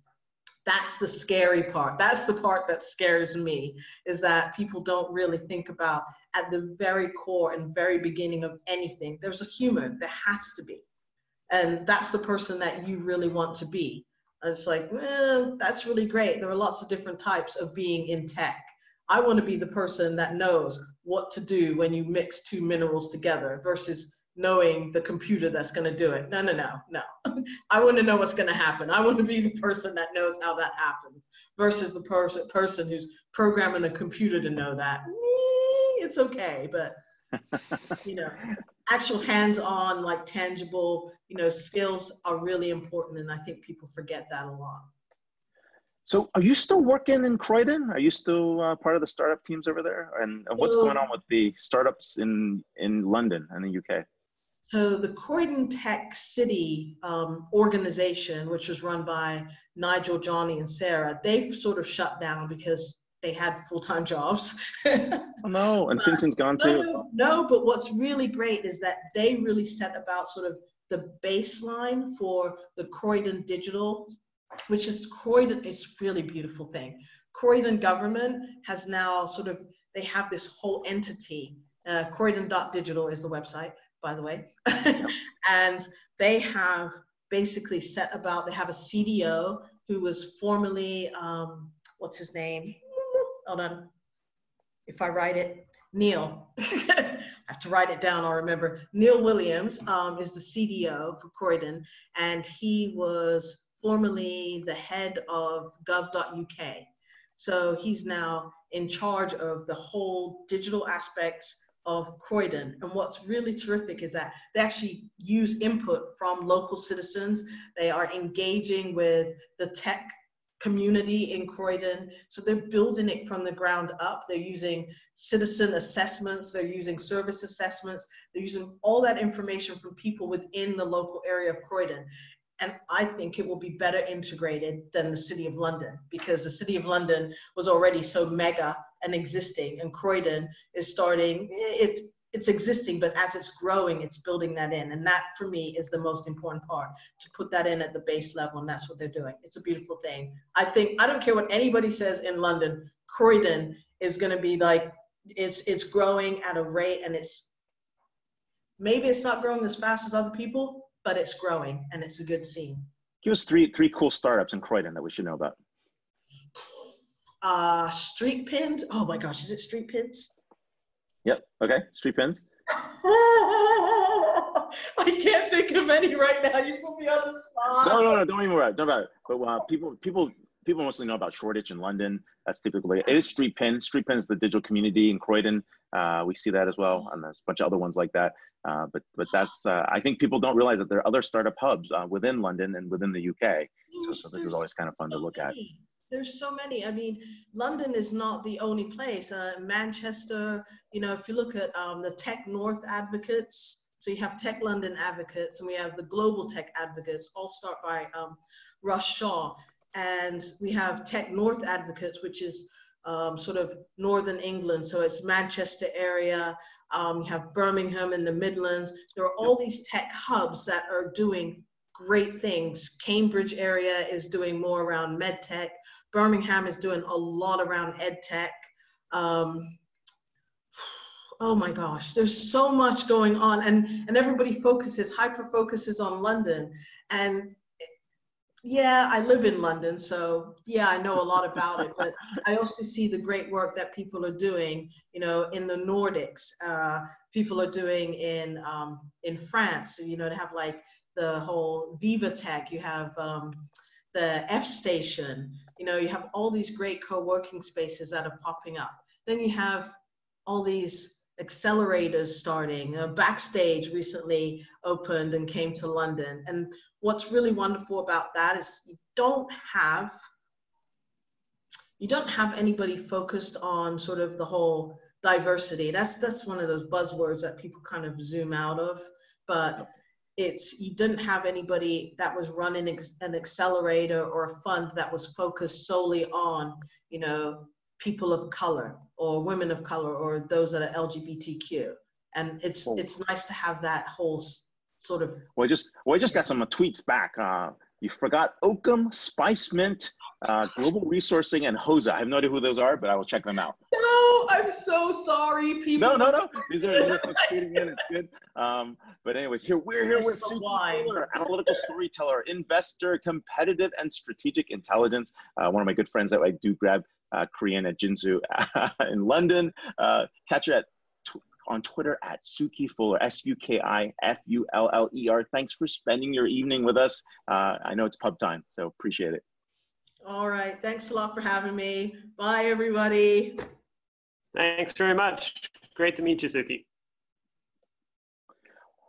Speaker 4: That's the scary part. That's the part that scares me is that people don't really think about at the very core and very beginning of anything there's a human there has to be and that's the person that you really want to be and it's like eh, that's really great there are lots of different types of being in tech i want to be the person that knows what to do when you mix two minerals together versus knowing the computer that's going to do it. No, no, no, no. I want to know what's going to happen. I want to be the person that knows how that happens versus the person person who's programming a computer to know that. It's okay, but you know, actual hands-on, like tangible, you know, skills are really important, and I think people forget that a lot.
Speaker 1: So, are you still working in Croydon? Are you still uh, part of the startup teams over there? And, and what's going on with the startups in in London and the UK?
Speaker 4: So the Croydon Tech City um, organization, which was run by Nigel, Johnny, and Sarah, they've sort of shut down because they had full-time jobs.
Speaker 1: oh, no, and Finton's gone too.
Speaker 4: No, no, but what's really great is that they really set about sort of the baseline for the Croydon Digital, which is Croydon. is really beautiful thing. Croydon government has now sort of they have this whole entity. Uh, Croydon.digital is the website by the way. and they have basically set about, they have a CDO who was formerly, um, what's his name? Hold on. If I write it, Neil. I have to write it down, I'll remember. Neil Williams um, is the CDO for Croydon, and he was formerly the head of gov.uk. So he's now in charge of the whole digital aspects of Croydon. And what's really terrific is that they actually use input from local citizens. They are engaging with the tech community in Croydon. So they're building it from the ground up. They're using citizen assessments, they're using service assessments, they're using all that information from people within the local area of Croydon. And I think it will be better integrated than the City of London because the City of London was already so mega and existing and croydon is starting it's it's existing but as it's growing it's building that in. And that for me is the most important part to put that in at the base level and that's what they're doing. It's a beautiful thing. I think i don't care what anybody says in london croydon is going to be like it's it's growing at a rate and it's maybe it's not growing as fast as other people but it's growing and it's a good scene.
Speaker 1: Give us three three cool startups in croydon that we should know about.
Speaker 4: Uh, street pins. Oh my gosh, is it street pins?
Speaker 1: Yep. Okay. Street pins.
Speaker 4: I can't think of any right now. You put me on the spot.
Speaker 1: No, no, no. Don't even worry. Don't about it. But uh, people, people, people mostly know about Shoreditch in London. That's typically it is Street Pin. Street Pin is the digital community in Croydon. Uh, we see that as well, and there's a bunch of other ones like that. Uh, but but that's uh, I think people don't realize that there are other startup hubs uh, within London and within the UK. So, so this is always kind of fun to look at.
Speaker 4: There's so many. I mean, London is not the only place. Uh, Manchester, you know, if you look at um, the Tech North advocates, so you have Tech London advocates, and we have the Global Tech advocates, all start by um, Russ Shaw, and we have Tech North advocates, which is um, sort of northern England. So it's Manchester area. Um, you have Birmingham in the Midlands. There are all these tech hubs that are doing great things. Cambridge area is doing more around med tech. Birmingham is doing a lot around ed tech. Um, oh my gosh, there's so much going on, and and everybody focuses, hyper focuses on London, and yeah, I live in London, so yeah, I know a lot about it. But I also see the great work that people are doing, you know, in the Nordics. Uh, people are doing in um, in France. You know, to have like the whole Viva Tech. You have um, the F Station. You know, you have all these great co-working spaces that are popping up. Then you have all these accelerators starting. Uh, Backstage recently opened and came to London. And what's really wonderful about that is you don't have you don't have anybody focused on sort of the whole diversity. That's that's one of those buzzwords that people kind of zoom out of. But it's you didn't have anybody that was running an accelerator or a fund that was focused solely on you know people of color or women of color or those that are LGBTQ. And it's oh. it's nice to have that whole sort of.
Speaker 1: Well, I just well, I just got some tweets back. Uh, you forgot Oakum, Spice Mint, uh, Global Resourcing, and HOSA. I have no idea who those are, but I will check them out.
Speaker 4: No, I'm so sorry, people.
Speaker 1: No, no, no. These are, these folks tweeting in. It's good. Um, but anyways, here we're here with Suki Fuller, analytical storyteller, investor, competitive and strategic intelligence. Uh, one of my good friends that I do grab uh, Korean at Jinsu in London. Uh, catch her at on Twitter at Suki Fuller, S U K I F U L L E R. Thanks for spending your evening with us. Uh, I know it's pub time, so appreciate it.
Speaker 4: All right. Thanks a lot for having me. Bye, everybody.
Speaker 3: Thanks very much. Great to meet you, Suki.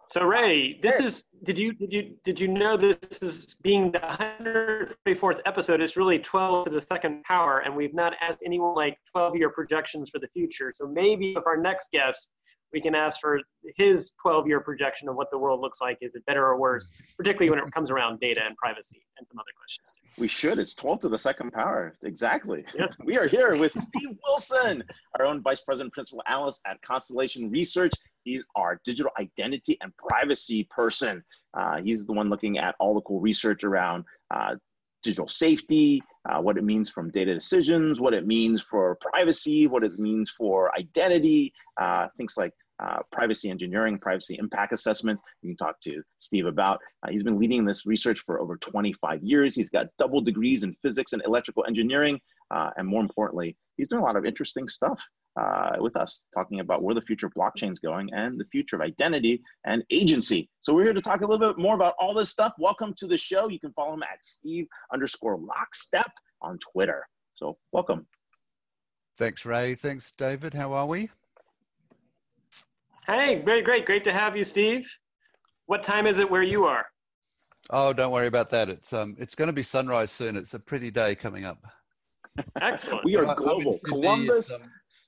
Speaker 3: So Ray, this is did you did you did you know this is being the 134th episode? It's really 12 to the second power, and we've not asked anyone like 12 year projections for the future. So maybe if our next guest, we can ask for his 12 year projection of what the world looks like. Is it better or worse? Particularly when it comes around data and privacy and some other questions.
Speaker 1: Too. We should. It's 12 to the second power. Exactly. Yeah. we are here with Steve Wilson, our own vice president principal analyst at Constellation Research. He's our digital identity and privacy person. Uh, he's the one looking at all the cool research around uh, digital safety, uh, what it means from data decisions, what it means for privacy, what it means for identity, uh, things like uh, privacy engineering, privacy impact assessment. You can talk to Steve about. Uh, he's been leading this research for over 25 years. He's got double degrees in physics and electrical engineering. and more importantly, he's doing a lot of interesting stuff uh, with us, talking about where the future of blockchain is going and the future of identity and agency. So we're here to talk a little bit more about all this stuff. Welcome to the show. You can follow him at Steve underscore lockstep on Twitter. So welcome.
Speaker 5: Thanks, Ray. Thanks, David. How are we?
Speaker 3: Hey, great, great. Great to have you, Steve. What time is it where you are?
Speaker 5: Oh, don't worry about that. It's um, it's going to be sunrise soon. It's a pretty day coming up.
Speaker 3: Excellent.
Speaker 1: we are global. Columbus, um,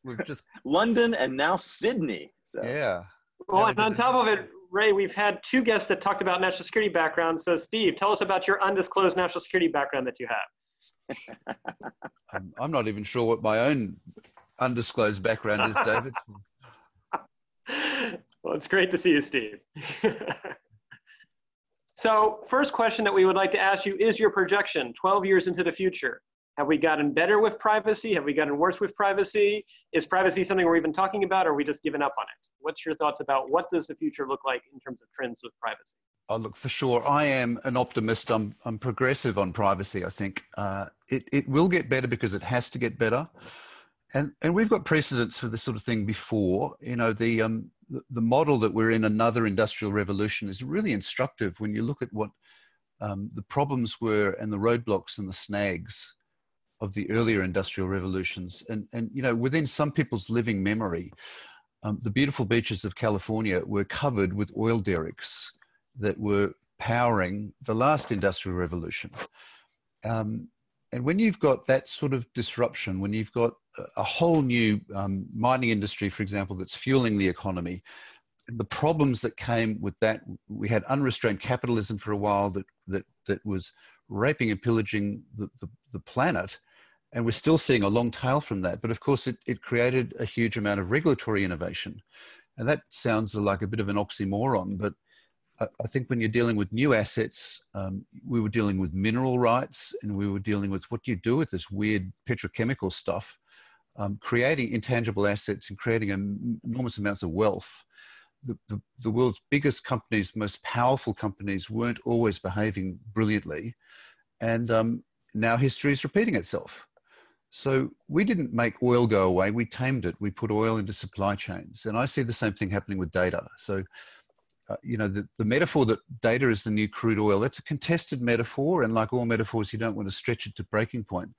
Speaker 1: we've just London, and now Sydney.
Speaker 5: So. Yeah.
Speaker 3: Well, and on top of it, Ray, we've had two guests that talked about national security background. So, Steve, tell us about your undisclosed national security background that you have.
Speaker 5: I'm, I'm not even sure what my own undisclosed background is, David.
Speaker 3: well, it's great to see you, Steve. so, first question that we would like to ask you is your projection 12 years into the future. Have we gotten better with privacy? Have we gotten worse with privacy? Is privacy something we're even talking about, or are we just given up on it? What's your thoughts about what does the future look like in terms of trends with privacy?
Speaker 5: Oh, look, for sure. I am an optimist. I'm, I'm progressive on privacy. I think uh, it, it will get better because it has to get better. And, and we've got precedents for this sort of thing before. You know, the, um, the, the model that we're in another industrial revolution is really instructive when you look at what um, the problems were and the roadblocks and the snags of the earlier industrial revolutions and and you know within some people's living memory um, the beautiful beaches of California were covered with oil derricks that were powering the last industrial revolution. Um, and when you've got that sort of disruption, when you've got a whole new um, mining industry, for example, that's fueling the economy, the problems that came with that, we had unrestrained capitalism for a while that that that was raping and pillaging the, the, the planet, and we're still seeing a long tail from that. But of course, it, it created a huge amount of regulatory innovation, and that sounds like a bit of an oxymoron, but I think when you're dealing with new assets, um, we were dealing with mineral rights and we were dealing with what do you do with this weird petrochemical stuff, um, creating intangible assets and creating enormous amounts of wealth the, the, the, world's biggest companies, most powerful companies, weren't always behaving brilliantly. And um, now history is repeating itself. So we didn't make oil go away, we tamed it. We put oil into supply chains. And I see the same thing happening with data. So, uh, you know, the, the metaphor that data is the new crude oil, that's a contested metaphor. And like all metaphors, you don't want to stretch it to breaking point.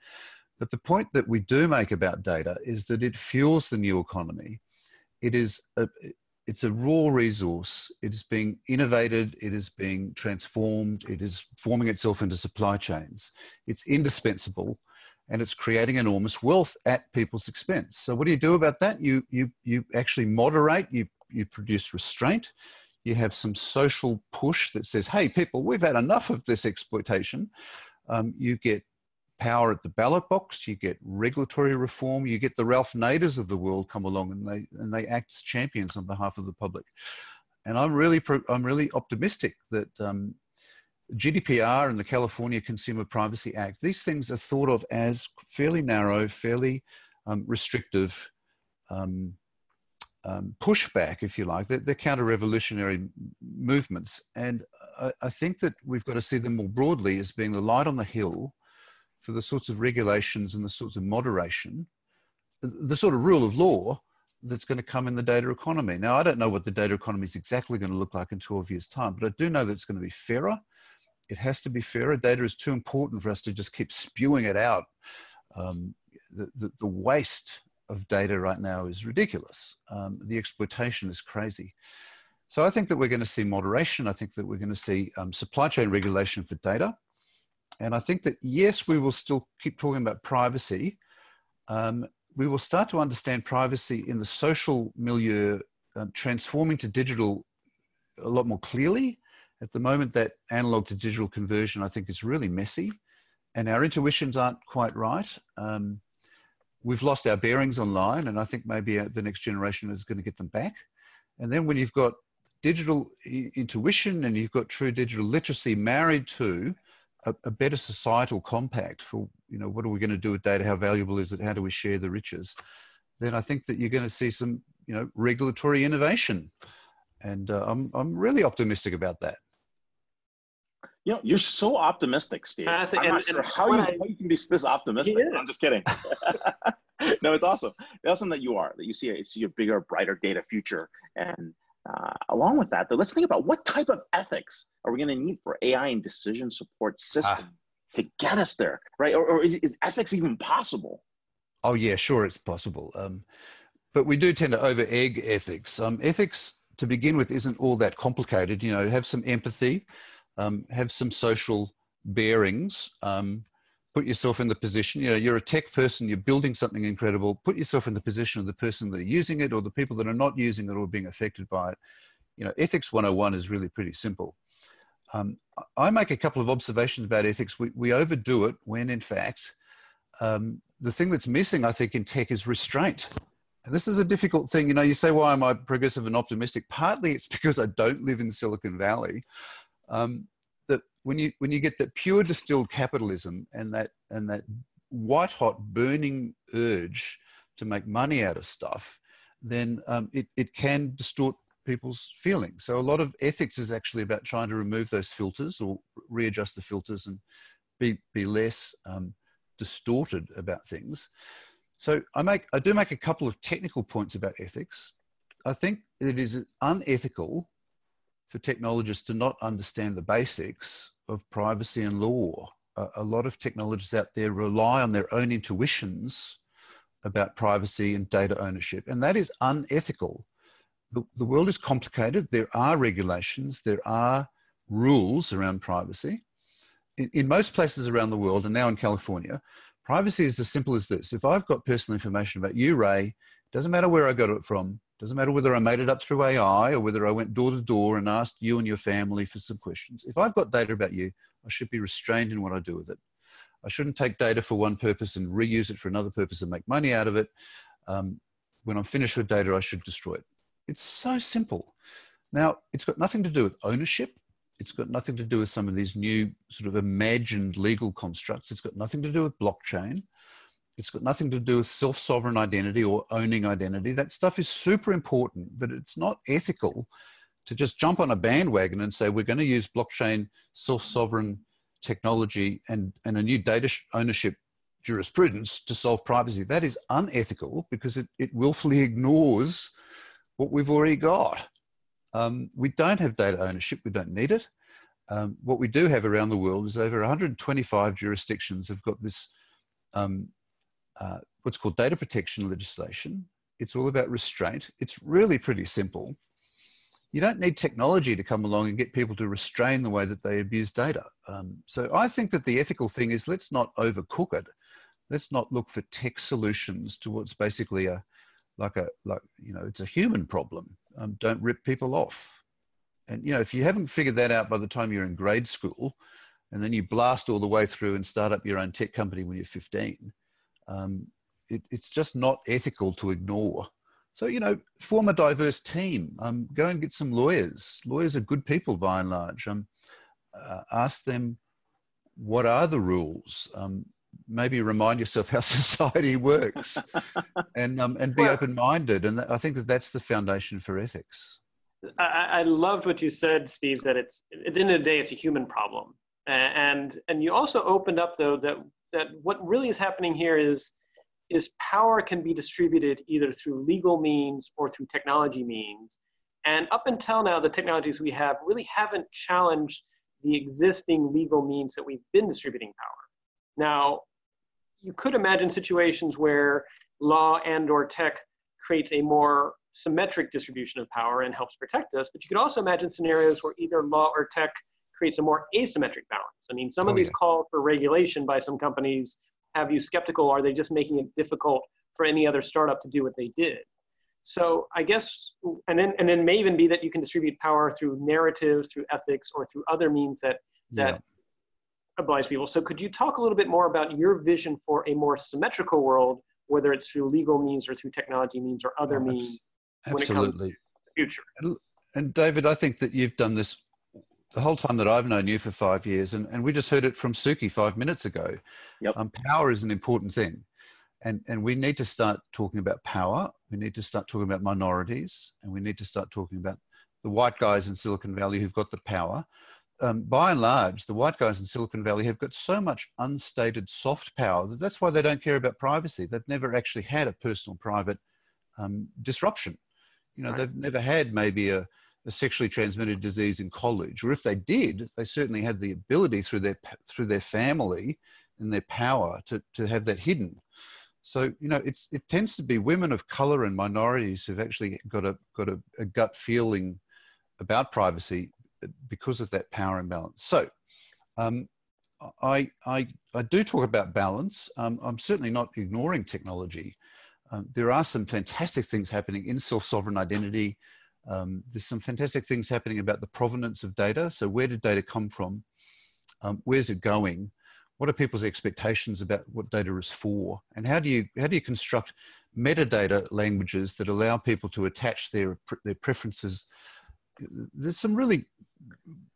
Speaker 5: But the point that we do make about data is that it fuels the new economy. It is a, it's a raw resource. It is being innovated, it is being transformed, it is forming itself into supply chains. It's indispensable and it's creating enormous wealth at people's expense. So what do you do about that? You you you actually moderate, you you produce restraint, you have some social push that says, hey, people, we've had enough of this exploitation. Um, you get power at the ballot box, you get regulatory reform, you get the Ralph Naders of the world come along and they and they act as champions on behalf of the public. And I'm really I'm really optimistic that um, GDPR and the California Consumer Privacy Act these things are thought of as fairly narrow, fairly um, restrictive. Um, um, pushback, if you like, they're, they're counter-revolutionary movements, and I, I, think that we've got to see them more broadly as being the light on the hill for the sorts of regulations and the sorts of moderation, the sort of rule of law that's going to come in the data economy. Now, I don't know what the data economy is exactly going to look like in 12 years' time, but I do know that it's going to be fairer. It has to be fairer. Data is too important for us to just keep spewing it out. Um, the, the, the, waste of data right now is ridiculous. Um, the exploitation is crazy. So I think that we're going to see moderation. I think that we're going to see um, supply chain regulation for data. And I think that, yes, we will still keep talking about privacy. Um, we will start to understand privacy in the social milieu, um, transforming to digital a lot more clearly. At the moment, that analog to digital conversion, I think, is really messy, and our intuitions aren't quite right. Um, we've lost our bearings online, and I think maybe uh, the next generation is going to get them back. And then when you've got digital intuition and you've got true digital literacy married to a, a, better societal compact for you know what are we going to do with data? How valuable is it? How do we share the riches? Then i think that you're going to see some you know regulatory innovation. And uh, i'm i'm really optimistic about that
Speaker 1: you know, you're so optimistic, Steve. Uh, I'm and, not sure how you, I, how you can be this optimistic. I'm just kidding. no, it's awesome. It's awesome that you are, that you see a, see a bigger, brighter data future. And uh, along with that, though, let's think about what type of ethics are we going to need for AI and decision support ah. system ah. to get us there, right? Or, or is, is, ethics even possible?
Speaker 5: Oh yeah, sure, it's possible. Um, but we do tend to over egg ethics. Um, ethics, to begin with, isn't all that complicated. You know, have some empathy, um, have some social bearings. Um, put yourself in the position you know you're a tech person you're building something incredible put yourself in the position of the person that are using it or the people that are not using it or being affected by it. You know ethics 101 is really pretty simple. Um, i make a couple of observations about ethics. We, we overdo it when in fact um, the thing that's missing i think in tech is restraint. And this is a difficult thing. You know you say why am i progressive and optimistic? Partly it's because i don't live in silicon valley. Um, when you when you get that pure distilled capitalism and that and that white hot burning urge to make money out of stuff, then um, it, it can distort people's feelings. So a lot of ethics is actually about trying to remove those filters or readjust the filters and be be less um, distorted about things. So I make I do make a couple of technical points about ethics. I think it is unethical for technologists to not understand the basics of privacy and law. A, a lot of technologists out there rely on their own intuitions about privacy and data ownership, and that is unethical. the, the world is complicated. There are regulations, there are rules around privacy. In, in most places around the world, and now in California, privacy is as simple as this. If I've got personal information about you, Ray, doesn't matter where I got it from, doesn't matter whether I made it up through AI or whether I went door to door and asked you and your family for some questions. If I've got data about you, I should be restrained in what I do with it. I shouldn't take data for one purpose and reuse it for another purpose and make money out of it. Um, when I'm finished with data, I should destroy it. It's so simple. Now, it's got nothing to do with ownership. It's got nothing to do with some of these new sort of imagined legal constructs. It's got nothing to do with blockchain. It's got nothing to do with self sovereign identity or owning identity. That stuff is super important, but it's not ethical to just jump on a bandwagon and say we're going to use blockchain self sovereign technology and, and a new data ownership jurisprudence to solve privacy. That is unethical because it, it willfully ignores what we've already got. Um, we don't have data ownership, we don't need it. Um, what we do have around the world is over 125 jurisdictions have got this um, uh, what's called data protection legislation. It's all about restraint. It's really pretty simple. You don't need technology to come along and get people to restrain the way that they abuse data. Um, so I think that the ethical thing is let's not overcook it. Let's not look for tech solutions to what's basically a like a like you know it's a human problem. Um, don't rip people off. And you know if you haven't figured that out by the time you're in grade school, and then you blast all the way through and start up your own tech company when you're 15, um, it, it's just not ethical to ignore. So, you know, form a diverse team. Um, go and get some lawyers. Lawyers are good people by and large. Um, uh, ask them what are the rules. Um, maybe remind yourself how society works, and um, and be well, open-minded. And I think that that's the foundation for ethics.
Speaker 3: I, I loved what you said, Steve. That it's at the end of the day, it's a human problem, and and you also opened up though that that what really is happening here is is power can be distributed either through legal means or through technology means. And up until now, the technologies we have really haven't challenged the existing legal means that we've been distributing power. Now, you could imagine situations where law and or tech creates a more symmetric distribution of power and helps protect us, but you could also imagine scenarios where either law or tech creates a more asymmetric balance. I mean, some of oh, these yeah. calls for regulation by some companies have you skeptical. Are they just making it difficult for any other startup to do what they did? So I guess, and then and then may even be that you can distribute power through narratives, through ethics, or through other means that that yeah. oblige people. So could you talk a little bit more about your vision for a more symmetrical world, whether it's through legal means or through technology means or other oh, means?
Speaker 5: Absolutely.
Speaker 3: future.
Speaker 5: And, and David, I think that you've done this the whole time that I've known you for five years, and, and we just heard it from Suki five minutes ago.
Speaker 1: Yep.
Speaker 5: Um, power is an important thing. And, and we need to start talking about power. We need to start talking about minorities, and we need to start talking about the white guys in Silicon Valley who've got the power. Um, by and large, the white guys in Silicon Valley have got so much unstated soft power that that's why they don't care about privacy. They've never actually had a personal private um, disruption. You know, right. they've never had maybe a, a sexually transmitted disease in college, or if they did, they certainly had the ability through their through their family and their power to, to have that hidden. So you know, it's it tends to be women of color and minorities who've actually got a got a, a gut feeling about privacy because of that power imbalance. So. Um, I, I, I do talk about balance. Um, I'm certainly not ignoring technology. Um, there are some fantastic things happening in self-sovereign identity, um, there's some fantastic things happening about the provenance of data. So where did data come from? Um, where's it going? What are people's expectations about what data is for? And how do you, how do you construct metadata languages that allow people to attach their, their preferences? There's some really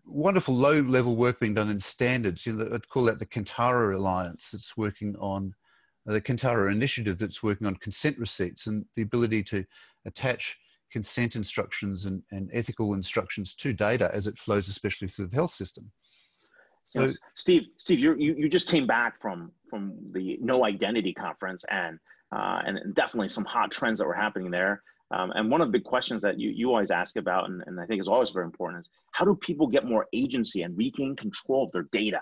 Speaker 5: wonderful low level work being done in standards. You know, I'd call that the Kantara Alliance that's working on the Kantara initiative that's working on consent receipts and the ability to attach consent instructions and, and ethical instructions to data as it flows, especially through the health system.
Speaker 1: So, yes. Steve, Steve, you you just came back from from the KNOW Identity conference, and uh, and definitely some hot trends that were happening there. Um, and one of the big questions that you you always ask about, and, and I think is always very important, is how do people get more agency and regain control of their data?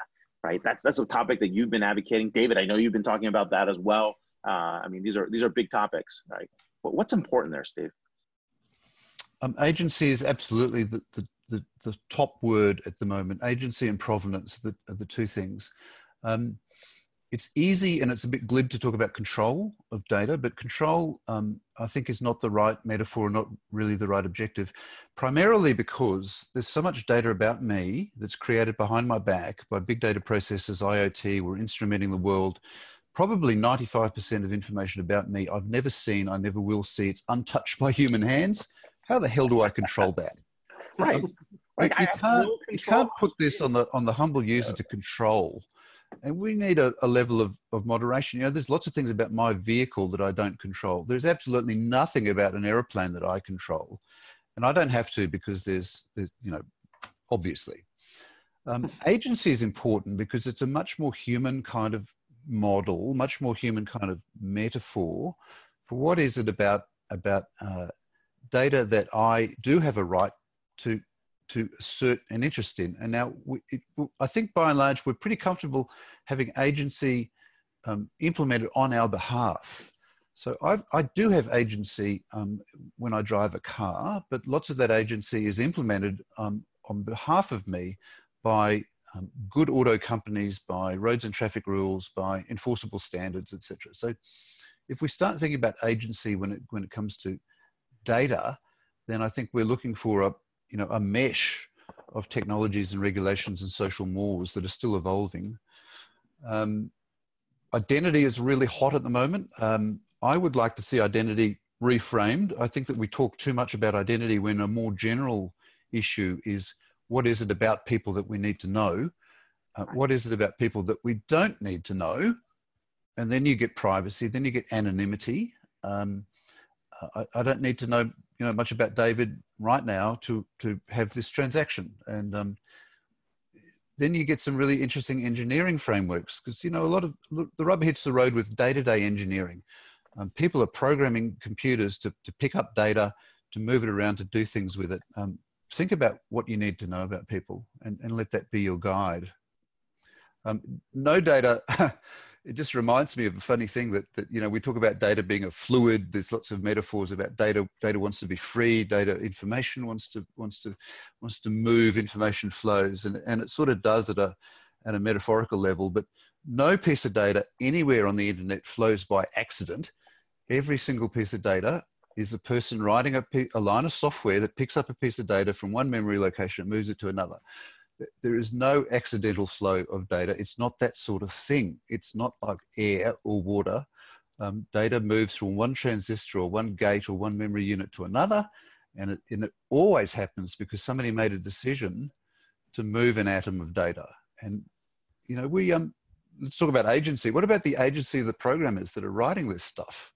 Speaker 1: Right. That's that's a topic that you've been advocating, David. I know you've been talking about that as well. Uh, I mean, these are these are big topics, right? But what's important there, Steve?
Speaker 5: Um, agency is absolutely the, the, the, the, top word at the moment. Agency and provenance are the, are the two things. Um, it's easy and it's a bit glib to talk about control of data, but control, um, I think, is not the right metaphor, not really the right objective, primarily because there's so much data about me that's created behind my back by big data processors, IoT, we're instrumenting the world. Probably 95% of information about me I've never seen, I never will see. It's untouched by human hands. How the hell do I control that?
Speaker 1: Right.
Speaker 5: Like, you, can't, you can't put this on the on the humble user to control and we need a, a, level of, of moderation. You know, there's lots of things about my vehicle that I don't control. There's absolutely nothing about an aeroplane that I control, and I don't have to because there's, there's you know, obviously. Um, agency is important because it's a much more human kind of model, much more human kind of metaphor for what is it about about uh, data that I do have a right to to assert an interest in. And now we, it, I think by and large, we're pretty comfortable having agency um, implemented on our behalf. So I, I do have agency um, when I drive a car, but lots of that agency is implemented um, on behalf of me by um, good auto companies, by roads and traffic rules, by enforceable standards, etc. So if we start thinking about agency when it, when it comes to data, then I think we're looking for a, you know, a mesh of technologies and regulations and social mores that are still evolving. Um, identity is really hot at the moment. Um, I would like to see identity reframed. I think that we talk too much about identity when a more general issue is what is it about people that we need to know? Uh, what is it about people that we don't need to know? And then you get privacy, then you get anonymity. Um, I, I, don't need to know you know much about David right now to to have this transaction, and um, then you get some really interesting engineering frameworks because you know a lot of the rubber hits the road with day-to-day engineering. Um, people are programming computers to to pick up data, to move it around, to do things with it. Um, think about what you need to know about people, and and let that be your guide. Um, no data. it just reminds me of a funny thing that, that you know we talk about data being a fluid there's lots of metaphors about data data wants to be free data information wants to wants to wants to move information flows and, and it sort of does at a at a metaphorical level but no piece of data anywhere on the internet flows by accident. Every single piece of data is a person writing a, a line of software that picks up a piece of data from one memory location and moves it to another there is no accidental flow of data. It's not that sort of thing. It's not like air or water. Um, data moves from one transistor or one gate or one memory unit to another. And it, and it always happens because somebody made a decision to move an atom of data. And, you know, we, um, let's talk about agency. What about the agency of the programmers that are writing this stuff?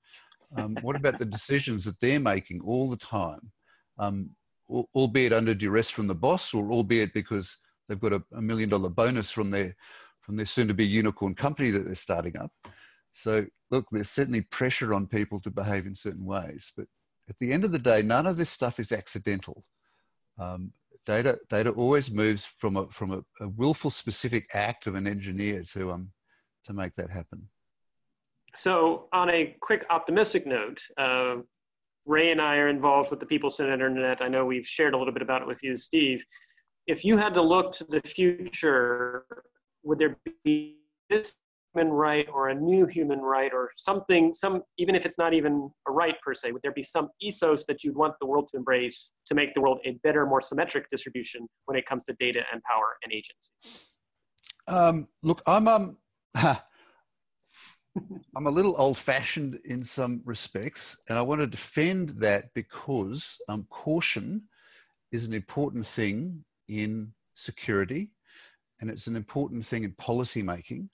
Speaker 5: Um, what about the decisions that they're making all the time? Um, albeit under duress from the boss or albeit because They've got a, a million dollar bonus from their from their soon to be unicorn company that they're starting up. So look, there's certainly pressure on people to behave in certain ways, but at the end of the day, none of this stuff is accidental. Um, data data always moves from a from a, a, willful specific act of an engineer to um to make that happen.
Speaker 3: So on a quick optimistic note, uh, Ray and I are involved with the People-Centered Internet. I know we've shared a little bit about it with you, Steve if you had to look to the future, would there be this human right or a new human right or something, some even if it's not even a right per se, would there be some ethos that you'd want the world to embrace to make the world a better, more symmetric distribution when it comes to data and power and agency?
Speaker 5: Um, look, I'm um, I'm a little old-fashioned in some respects, and I want to defend that because um, caution is an important thing in security, and it's an important thing in policy making.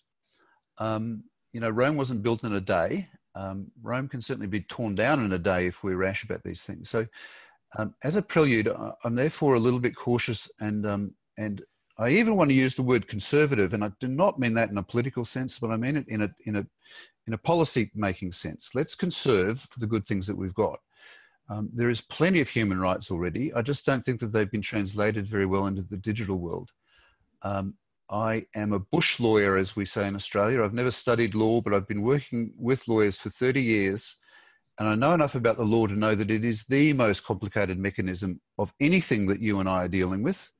Speaker 5: Um, you know, Rome wasn't built in a day. Um, Rome can certainly be torn down in a day if we're rash about these things. So, um, as a prelude, I'm therefore a little bit cautious, and um, and I even want to use the word conservative, and I do not mean that in a political sense, but I mean it in a in a in a policy making sense. Let's conserve the good things that we've got. Um, there is plenty of human rights already. I just don't think that they've been translated very well into the digital world. Um, I am a bush lawyer, as we say in Australia. I've never studied law, but I've been working with lawyers for 30 years. And I know enough about the law to know that it is the most complicated mechanism of anything that you and I are dealing with.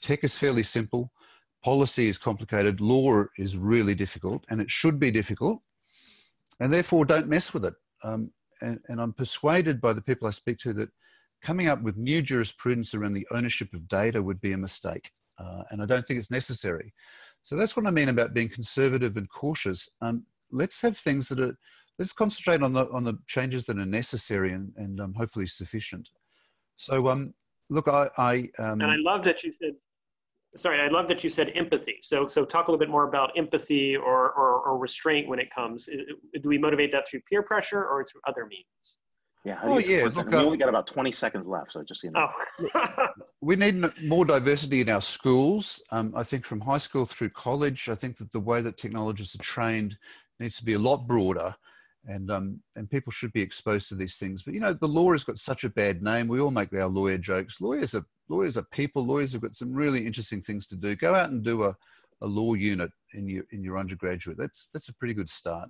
Speaker 5: Tech is fairly simple, policy is complicated, law is really difficult, and it should be difficult. And therefore, don't mess with it. Um, and, and I'm persuaded by the people I speak to that coming up with new jurisprudence around the ownership of data would be a mistake. Uh, and I don't think it's necessary. So that's what I mean about being conservative and cautious. Um, let's have things that are let's concentrate on the on the changes that are necessary and, and um, hopefully sufficient. So um, look, I, I um,
Speaker 3: and I love that you said. Sorry, I love that you said empathy. So, so talk a little bit more about empathy or, or, or restraint when it comes. Do we motivate that through peer pressure or through other means?
Speaker 1: Yeah. Oh, yeah. Look, we uh, only got about 20 seconds left, so just so you know.
Speaker 5: Oh. we need more diversity in our schools. Um, I think from high school through college, I think that the way that technologists are trained needs to be a lot broader and um, and people should be exposed to these things. But you know, the law has got such a bad name. We all make our lawyer jokes. Lawyers are lawyers are people. Lawyers have got some really interesting things to do. Go out and do a, a law unit in your in your undergraduate. That's that's a pretty good start.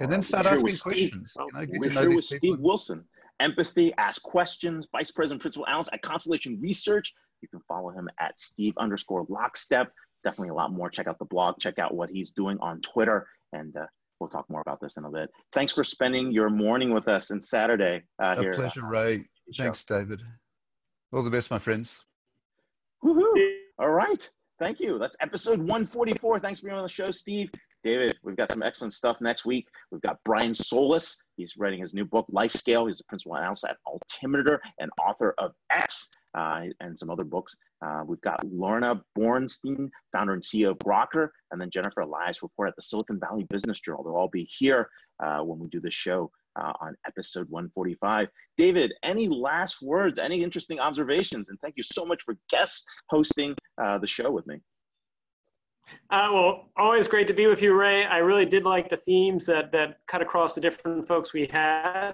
Speaker 5: And then start asking questions.
Speaker 1: You know, we're here with Steve Wilson. Empathy, ask questions. Vice President, Principal Analyst at Constellation Research. You can follow him at Steve underscore Lockstep. Definitely a lot more. Check out the blog. Check out what he's doing on Twitter. And uh, we'll talk more about this in a bit. Thanks for spending your morning with us and Saturday uh,
Speaker 5: a
Speaker 1: here.
Speaker 5: A pleasure, Ray. Thanks, David. All the best, my friends.
Speaker 1: Woohoo! All right. Thank you. That's episode 144. Thanks for being on the show, Steve. David, we've got some excellent stuff next week. We've got Brian Solis. He's writing his new book, Life Scale. He's a principal analyst at Altimeter and author of X uh, and some other books. Uh, we've got Lorna Borenstein, founder and CEO of Grokr, and then Jennifer Elias, reporter at the Silicon Valley Business Journal. They'll all be here uh, when we do the show uh, on episode 145. David, any last words, any interesting observations? And thank you so much for guest hosting uh, the show with me.
Speaker 3: Uh, well, always great to be with you, Ray. I really did like the themes that, that cut across the different folks we had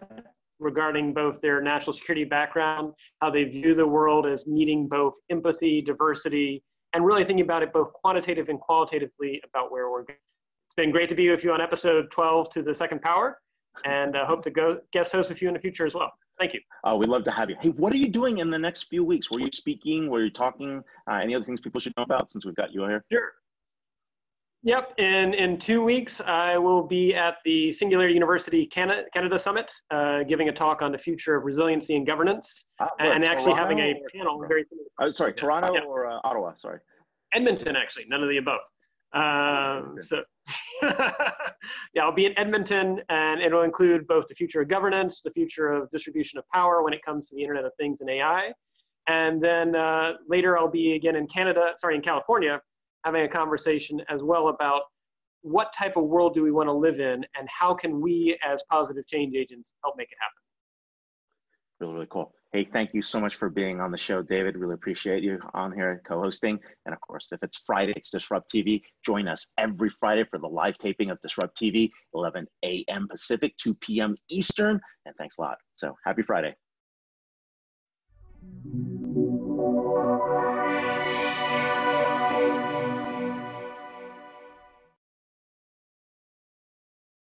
Speaker 3: regarding both their national security background, how they view the world as meeting both empathy, diversity, and really thinking about it both quantitative and qualitatively about where we're going. It's been great to be with you on episode 12 to the second power, and uh, hope to go guest host with you in the future as well. Thank you.
Speaker 1: Uh, we'd love to have you. Hey, what are you doing in the next few weeks? Were you speaking? Were you talking? Uh, any other things people should know about since we've got you here?
Speaker 3: Sure. Yep, in, in two weeks, I will be at the Singularity University Canada, Canada Summit, uh, giving a talk on the future of resiliency and governance, uh, and, and actually having a panel very
Speaker 1: uh, sorry, Toronto yeah. or uh, Ottawa? Sorry.
Speaker 3: Edmonton, actually, none of the above. Um, so, yeah, I'll be in Edmonton, and it'll include both the future of governance, the future of distribution of power when it comes to the Internet of Things and AI, and then uh, later I'll be again in Canada, sorry, in California, having a conversation as well about what type of world do we want to live in and how can we as positive change agents help make it happen.
Speaker 1: Really really cool Hey, thank you so much for being on the show, David. Really appreciate you on here co hosting. And of course, if it's Friday, it's Disrupt TV. Join us every Friday for the live taping of Disrupt TV, 11 a.m. Pacific, 2 p.m. Eastern. And thanks a lot. So happy Friday.